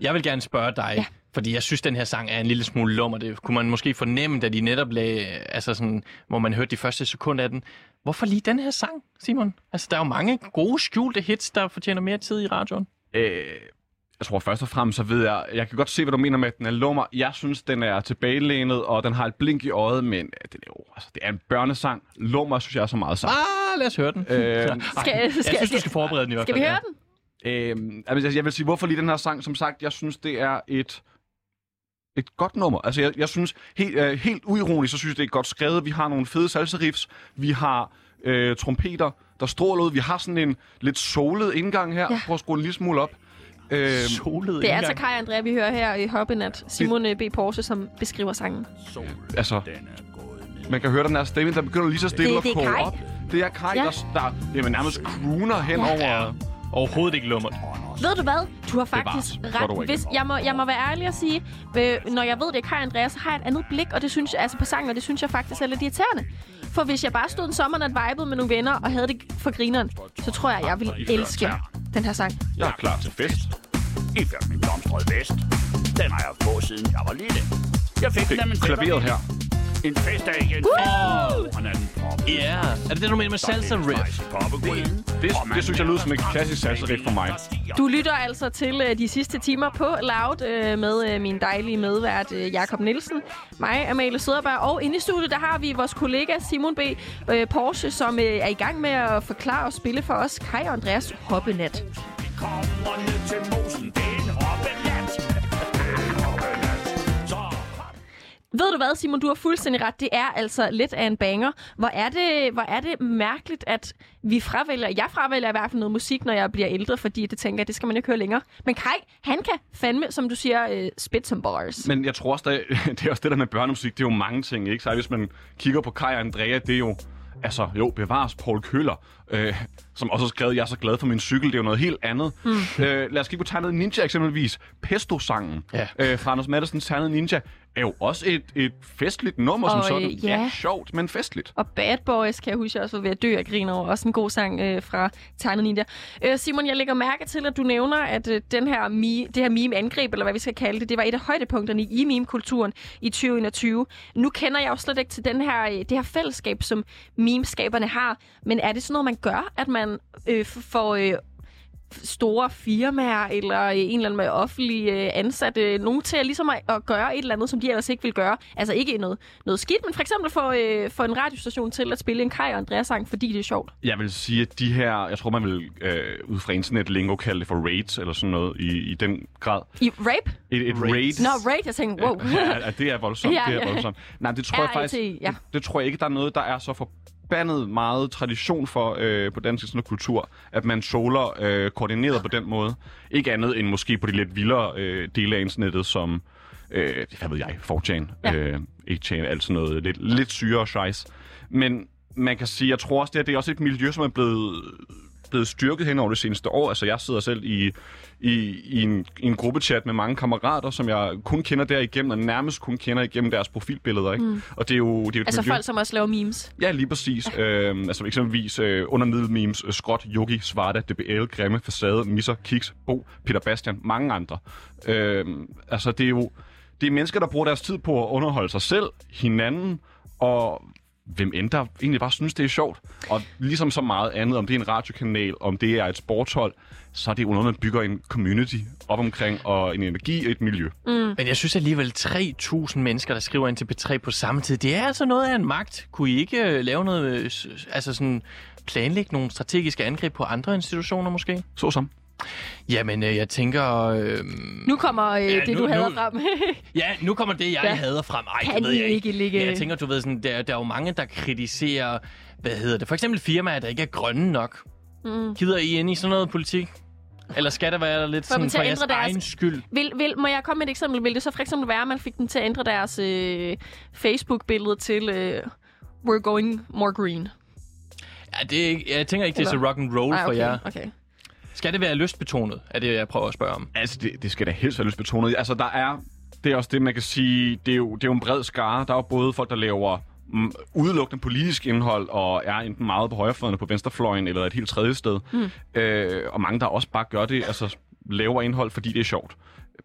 Jeg vil gerne spørge dig, Ja. fordi jeg synes, den her sang er en lille smule lummer. Det kunne man måske fornemme, da de netop lagde, altså sådan, hvor man hørte de første sekunder af den. Hvorfor lige den her sang, Simon? Altså, der er jo mange gode skjulte hits, der fortjener mere tid i radioen. Øh, jeg tror først og fremmest, så ved jeg, jeg kan godt se, hvad du mener med, at den er lummer. Jeg synes, den er tilbagelænet, og den har et blink i øjet, men øh, det er jo, altså, det er en børnesang. Lummer synes jeg er så meget sang. Ah, lad os høre den. Øh, Skal, jeg skal, synes, du skal forberede den i hvert skal fald. vi ja. høre den? Øh, altså, jeg vil sige, hvorfor lige den her sang? Som sagt, jeg synes, det er et et godt nummer. Altså, jeg, jeg synes, helt, øh, helt uironisk, så synes jeg, det er godt skrevet. Vi har nogle fede salsa riffs. Vi har øh, trompeter, der stråler ud. Vi har sådan en lidt solet indgang her. Ja. Prøv at skrue en lille smule op. Øh, Solet Det er altså indgang. Kai Andrea, vi hører her i Hoppenat. Simon øh, B. Porsche, som beskriver sangen. altså, man kan høre den her stemme, der begynder lige så stille Det- at det er koge Kai. op. Det er Kai, Ja. ja. der, der jamen, nærmest crooner hen Ja. over... Overhovedet ikke lummert. Ved du hvad? Du har Bevares. faktisk ord ret. Hvis, jeg, må, jeg må være ærlig og sige, øh, når jeg ved, det er Kai Andreas, så har jeg et andet blik, og det synes jeg, altså på sangen, og det synes jeg faktisk er lidt irriterende. For hvis jeg bare stod en sommernat vibet med nogle venner og havde det for grineren, så tror jeg, jeg ville elske den her sang. Jeg er klar til fest. Iført min blomstrede vest. Den har jeg på, siden jeg var lille. Jeg fik den af min fætter. Klaveret her. En festdag igen. Åh. En anden pop. Ja, er det det, du mener med salsa riff? Det, det synes jeg lyder som et klassisk salsa for mig. Du lytter altså til øh, de sidste timer på Loud øh, med øh, min dejlige medvært øh, Jakob Nielsen, mig, Amalie Søderberg, og inde i studiet, der har vi vores kollega Simon B. Øh, Porsche, som øh, er i gang med at forklare og spille for os Kai og Andreas Hoppenat. Kommer ned til. Ved du hvad, Simon? Du har fuldstændig ret. Det er altså lidt af en banger. Hvor er det, hvor er det mærkeligt, at vi fravælger... Jeg fravælger i hvert fald noget musik, når jeg bliver ældre, fordi det tænker det skal man ikke høre længere. Men Kai, han kan fandme, som du siger, øh, spit som bars. Men jeg tror også, det er, det er også det der med børnemusik. Det er jo mange ting, ikke? Så hvis man kigger på Kai og Andrea, det er jo... Altså, jo, bevares Paul Køller, øh, som også har skrevet, jeg er så glad for min cykel. Det er jo noget helt andet. Mm. Øh, lad os kigge på Tegnet Ninja eksempelvis. Pesto-sangen Ja. øh, fra Anders Mattesens Tegnet Ninja er jo også et, et festligt nummer som Og, sådan. øh, ja. sjovt, men festligt. Og Bad Boys, kan jeg huske, jeg også var ved at dø af grin over. Også en god sang øh, fra Tegnet Ninja. Øh, Simon, jeg lægger mærke til, at du nævner, at øh, den her mi- det her meme-angreb, eller hvad vi skal kalde det, det var et af højdepunkterne i meme-kulturen i 2021. Nu kender jeg jo slet ikke til den her, øh, det her fællesskab, som memeskaberne har. Men er det sådan noget, man gør, at man øh, får... Øh, store firmaer eller øh, en eller anden med offentlige øh, ansatte, nogen til at, ligesom at, gøre et eller andet, som de ellers ikke vil gøre. Altså ikke noget, noget skidt, men for eksempel få, øh, få en radiostation til at spille en Kai og Andreas sang, fordi det er sjovt. Jeg vil sige, at de her, jeg tror, man vil øh, ud fra internetlingo kalde det for raids, eller sådan noget, i, i den grad. I rape? Et, et Raid. raid. Nå, rape, jeg tænkte, wow. ja, ja, det er voldsomt. Ja, det er voldsomt. Nej, det tror jeg faktisk... ja. det, det tror jeg ikke, der er noget, der er så forbandet meget tradition for øh, på dansk sådan kultur, at man soler øh, koordineret på den måde. Ikke andet end måske på de lidt vildere øh, dele af internettet, som, øh, hvad ved jeg, 4chan, Ja. øh, 8chan, alt sådan noget lidt, lidt syre og scheiß. Men man kan sige, jeg tror også, det, er, det er også et miljø, som er blevet blevet styrket hen over det seneste år. Altså, jeg sidder selv i, i, i, en, i en gruppechat med mange kammerater, som jeg kun kender derigennem, og nærmest kun kender igennem deres profilbilleder. Ikke? Mm. Og det er jo, det er jo Altså miljø... folk, som også laver memes. Ja, lige præcis. Øhm, altså eksempelvis øh, under middelmemes, øh, Skråt, Yogi, Svarta, DBL, Grimme, Facade, Misser, Kiks, Bo, Peter Bastian, mange andre. Øhm, altså det er jo det er mennesker, der bruger deres tid på at underholde sig selv, hinanden, og hvem end der egentlig bare synes, det er sjovt. Og ligesom så meget andet, om det er en radiokanal, om det er et sportshold, så er det jo noget, man bygger en community op omkring, og en energi og et miljø. Men jeg synes alligevel, 3.000 mennesker, der skriver ind til P3 på samme tid, det er altså noget af en magt. Kunne I ikke øh, lave noget, øh, altså sådan planlægge nogle strategiske angreb på andre institutioner måske? Så som. Jamen, øh, jeg tænker... Øh, Nu kommer øh, Ja, det, nu- du hader nu- frem. ja, nu kommer det, jeg Ja. hader frem. Ej, Kan det ved jeg ikke ligge- Men jeg tænker, du ved, sådan, der, der er jo mange, der kritiserer, hvad hedder det, for eksempel firmaer, der ikke er grønne nok. Mm. Gider I ind i sådan noget politik? Eller skal det være lidt For sådan for jeres deres- egen skyld? Vil, vil, må jeg komme med et eksempel? Vil det så for eksempel være, at man fik dem til at ændre deres øh, Facebook-billede til øh, We're going more green? Ja, det er, ikke- jeg tænker ikke, det er så Eller- rock and roll Ej, for okay, jer. okay. Skal det være lystbetonet, er det, jeg prøver at spørge om. Altså, det, det skal da helst være lystbetonet. Altså, der er... Det er også det, man kan sige... Det er jo, det er jo en bred skare. Der er jo både folk, der laver mm, udelukkende politisk indhold, og er enten meget på højrefløjen på venstrefløjen, eller et helt tredje sted. Mm. Øh, og mange, der også bare gør det, altså laver indhold, fordi det er sjovt.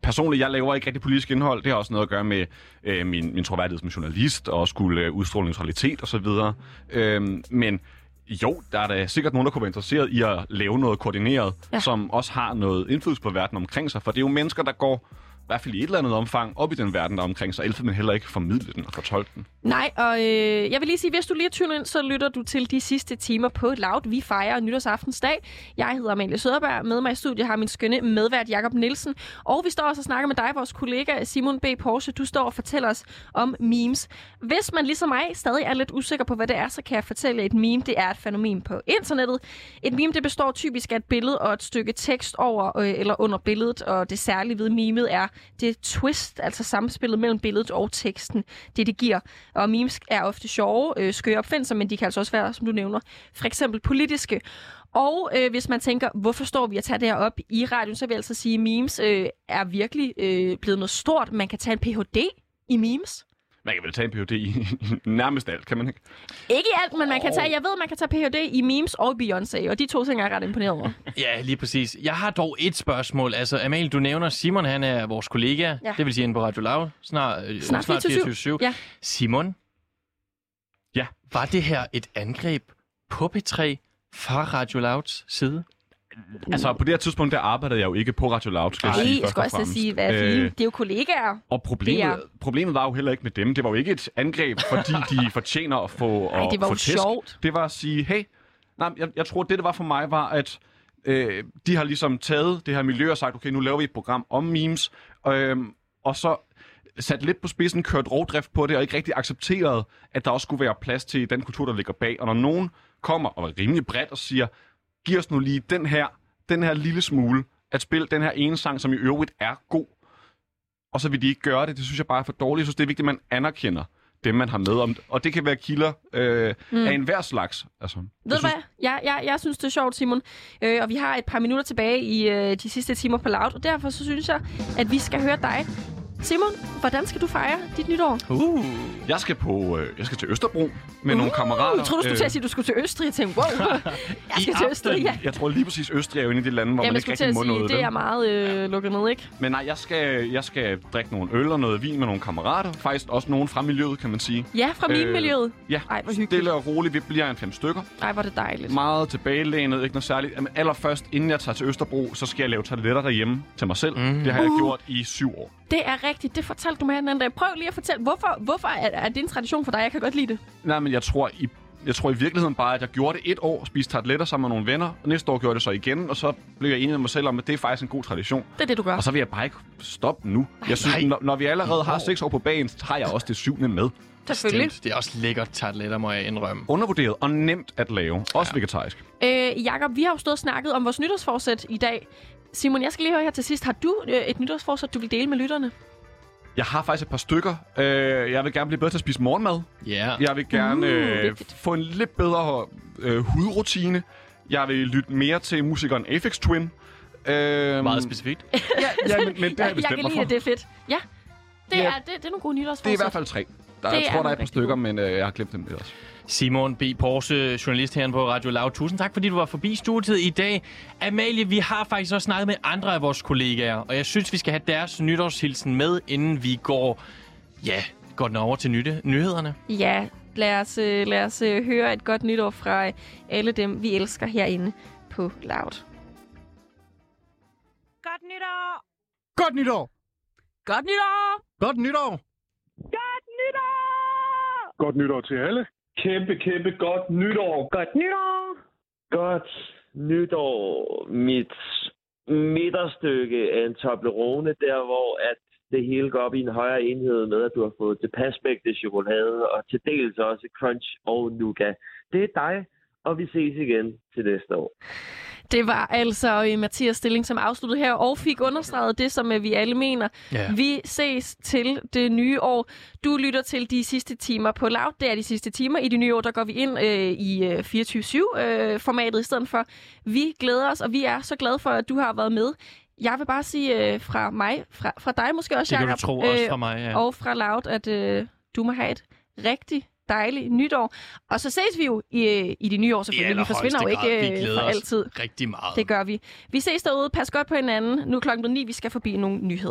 Personligt, jeg laver ikke rigtig politisk indhold. Det har også noget at gøre med øh, min, min troværdighed som journalist, og skulle øh, udstråle neutralitet osv. Øh, men jo, der er da sikkert nogen, der kunne være interesseret i at lave noget koordineret, Ja. som også har noget indflydelse på verden omkring sig. For det er jo mennesker, der går hvert fald i et eller andet omfang op i den verden, der er omkring sig, ellers vil man heller ikke formidle den og fortolke den. Nej, og øh, jeg vil lige sige, hvis du lige er ind, så lytter du til de sidste timer på Loud. Vi fejrer nytårsaftensdag. Jeg hedder Amalie Søderberg. Med mig i studiet har min skønne medvært Jakob Nielsen. Og vi står også og snakker med dig, vores kollega Simon B. Porsche. Du står og fortæller os om memes. Hvis man ligesom mig stadig er lidt usikker på, hvad det er, så kan jeg fortælle, at et meme det er et fænomen på internettet. Et meme det består typisk af et billede og et stykke tekst over øh, eller under billedet, og det særlige ved memet er det twist, altså samspillet mellem billedet og teksten, det det giver. Og memes er ofte sjove, øh, skøre opfindelser, men de kan altså også være, som du nævner, for eksempel politiske. Og øh, hvis man tænker, hvorfor står vi at tage det her op i radioen, så vil jeg altså sige, at memes øh, er virkelig øh, blevet noget stort. Man kan tage en Ph.D. i memes. Man kan vel tage en Ph.D. i nærmest alt, kan man ikke? Ikke i alt, men man kan tage, jeg ved, man kan tage Ph.D. i memes og Beyoncé, og de to ting er jeg ret imponeret over. Ja, lige præcis. Jeg har dog et spørgsmål. Altså, Amalie, du nævner, Simon han er vores kollega. Ja. Det vil sige inde på Radio Loud. Snart, øh, Snart 24/7. Ja. Simon? Ja. Var det her et angreb på P3 fra Radio Louds side? Altså, på det her tidspunkt, der arbejdede jeg jo ikke på Radio Loud, skal jeg sige jeg først skulle og også sige, hvad Øh, det er jo kollegaer. Og problemet, er- problemet var jo heller ikke med dem. Det var jo ikke et angreb, fordi de fortjener at få, Ej, det var få jo tæsk. sjovt. Det var at sige, hey, nej, jeg, jeg tror, det, det var for mig, var, at øh, de har ligesom taget det her miljø og sagt, okay, nu laver vi et program om memes, øh, og så sat lidt på spidsen, kørt rovdrift på det, og ikke rigtig accepteret, at der også skulle være plads til den kultur, der ligger bag. Og når nogen kommer og er rimelig bredt og siger, giv os nu lige den her, den her lille smule, at spille den her ene sang, som i øvrigt er god, og så vil de ikke gøre det. Det synes jeg bare er for dårligt. Jeg synes, det er vigtigt, at man anerkender dem, man har med om. Og det kan være kilder øh, mm. af enhver slags. Altså, Ved du hvad? Jeg, jeg, jeg synes, det er sjovt, Simon. Øh, og vi har et par minutter tilbage i øh, de sidste timer på Loud, og derfor så synes jeg, at vi skal høre dig. Simon, hvordan skal du fejre dit nytår? Uh. Jeg skal på, øh, jeg skal til Østerbro med nogle kammerater. Jeg troede, du skulle til at sige, at du skulle til Østrig. Jeg tænkte, wow, jeg skal til Østrig, ja. Jeg tror lige præcis, Østrig er jo en af de lande, hvor Jamen, man jeg ikke skulle til rigtig at må sige, noget. det er meget øh, lukket ned, ikke? Men nej, jeg skal, jeg skal drikke nogle øl og noget vin med nogle kammerater. Faktisk også nogen fra miljøet, kan man sige. Ja, fra Øh, øh, miljøet. Ja, Ej, hvor hyggeligt. stille og roligt. Vi bliver en fem stykker. Ej, hvor er det dejligt. Meget tilbagelænet, ikke noget særligt. Men allerførst, inden jeg tager til Østerbro, så skal jeg lave toiletter derhjemme til mig selv. Mm. Det har jeg Uh. gjort i syv år. Det er rigtigt. Det fortalte du mig den anden dag. Prøv lige at fortælle, hvorfor, hvorfor er, er det en tradition for dig? Jeg kan godt lide det. Nej, men jeg tror i jeg tror i virkeligheden bare, at jeg gjorde det et år, spiste tarteletter sammen med nogle venner, og næste år gjorde jeg det så igen, og så blev jeg enig med mig selv om, at det er faktisk en god tradition. Det er det, du gør. Og så vil jeg bare ikke stoppe nu. Jeg synes, når, når vi allerede har seks år på bagen, så har jeg også det syvende med. Selvfølgelig. Stemt. Det er også lækkert tarteletter, må jeg indrømme. Undervurderet og nemt at lave. Også ja. vegetarisk. Øh, Jakob, vi har jo stået og snakket om vores nytårsforsæt i dag. Simon, jeg skal lige høre her til sidst. Har du øh, et nytårsforsæt, du vil dele med lytterne? Jeg har faktisk et par stykker. Øh, jeg vil gerne blive bedre til at spise morgenmad. Ja. Yeah. Jeg vil gerne Uh, øh, få en lidt bedre øh, hudrutine. Jeg vil lytte mere til musikeren Aphex Twin. Øh, Meget specifikt. Ja, ja men, men det har jeg jeg bestemt kan mig lide, for. at det er fedt. Ja, det, Ja. er, det, det er nogle gode Det nytårsforsæt. er i hvert fald tre. Der, Det jeg er tror, der er et par stykker, god. men øh, jeg har glemt dem lidt også. Simon B. Porse, journalist herinde på Radio Loud. Tusind tak, fordi du var forbi studiet i dag. Amalie, vi har faktisk også snakket med andre af vores kollegaer, og jeg synes, vi skal have deres nytårshilsen med, inden vi går, ja, går den over til nytte, nyhederne. Ja, lad os, øh, lad os øh, høre et godt nytår fra øh, alle dem, vi elsker herinde på Loud. Godt nytår! Godt nytår! Godt nytår! Godt nytår! Godt nytår! Godt nytår til alle. Kæmpe, kæmpe godt nytår. Godt nytår! Godt nytår. Mit midterstykke af en Toblerone, der hvor at det hele går op i en højere enhed med, at du har fået tilpas mægtig chokolade, og til dels også crunch og nougat. Det er dig, og vi ses igen til næste år. Det var altså øh, Mathias Stilling, som afsluttede her og fik understreget det, som øh, vi alle mener. Ja. Vi ses til det nye år. Du lytter til de sidste timer på Loud. Det er de sidste timer. I det nye år, der går vi ind øh, i øh, 24-7-formatet i stedet for. Vi glæder os, og vi er så glade for, at du har været med. Jeg vil bare sige øh, fra mig, fra, fra dig måske også, Det kan du Jacob, tro, også fra mig, ja. og fra Loud, at øh, du må have et rigtig dejligt nytår. Og så ses vi jo i, øh, i det nye år selvfølgelig. vi forsvinder jo ikke Vi øh, for altid. rigtig meget. Det gør vi. Vi ses derude. Pas godt på hinanden. Nu er klokken blevet ni. Vi skal forbi nogle nyheder.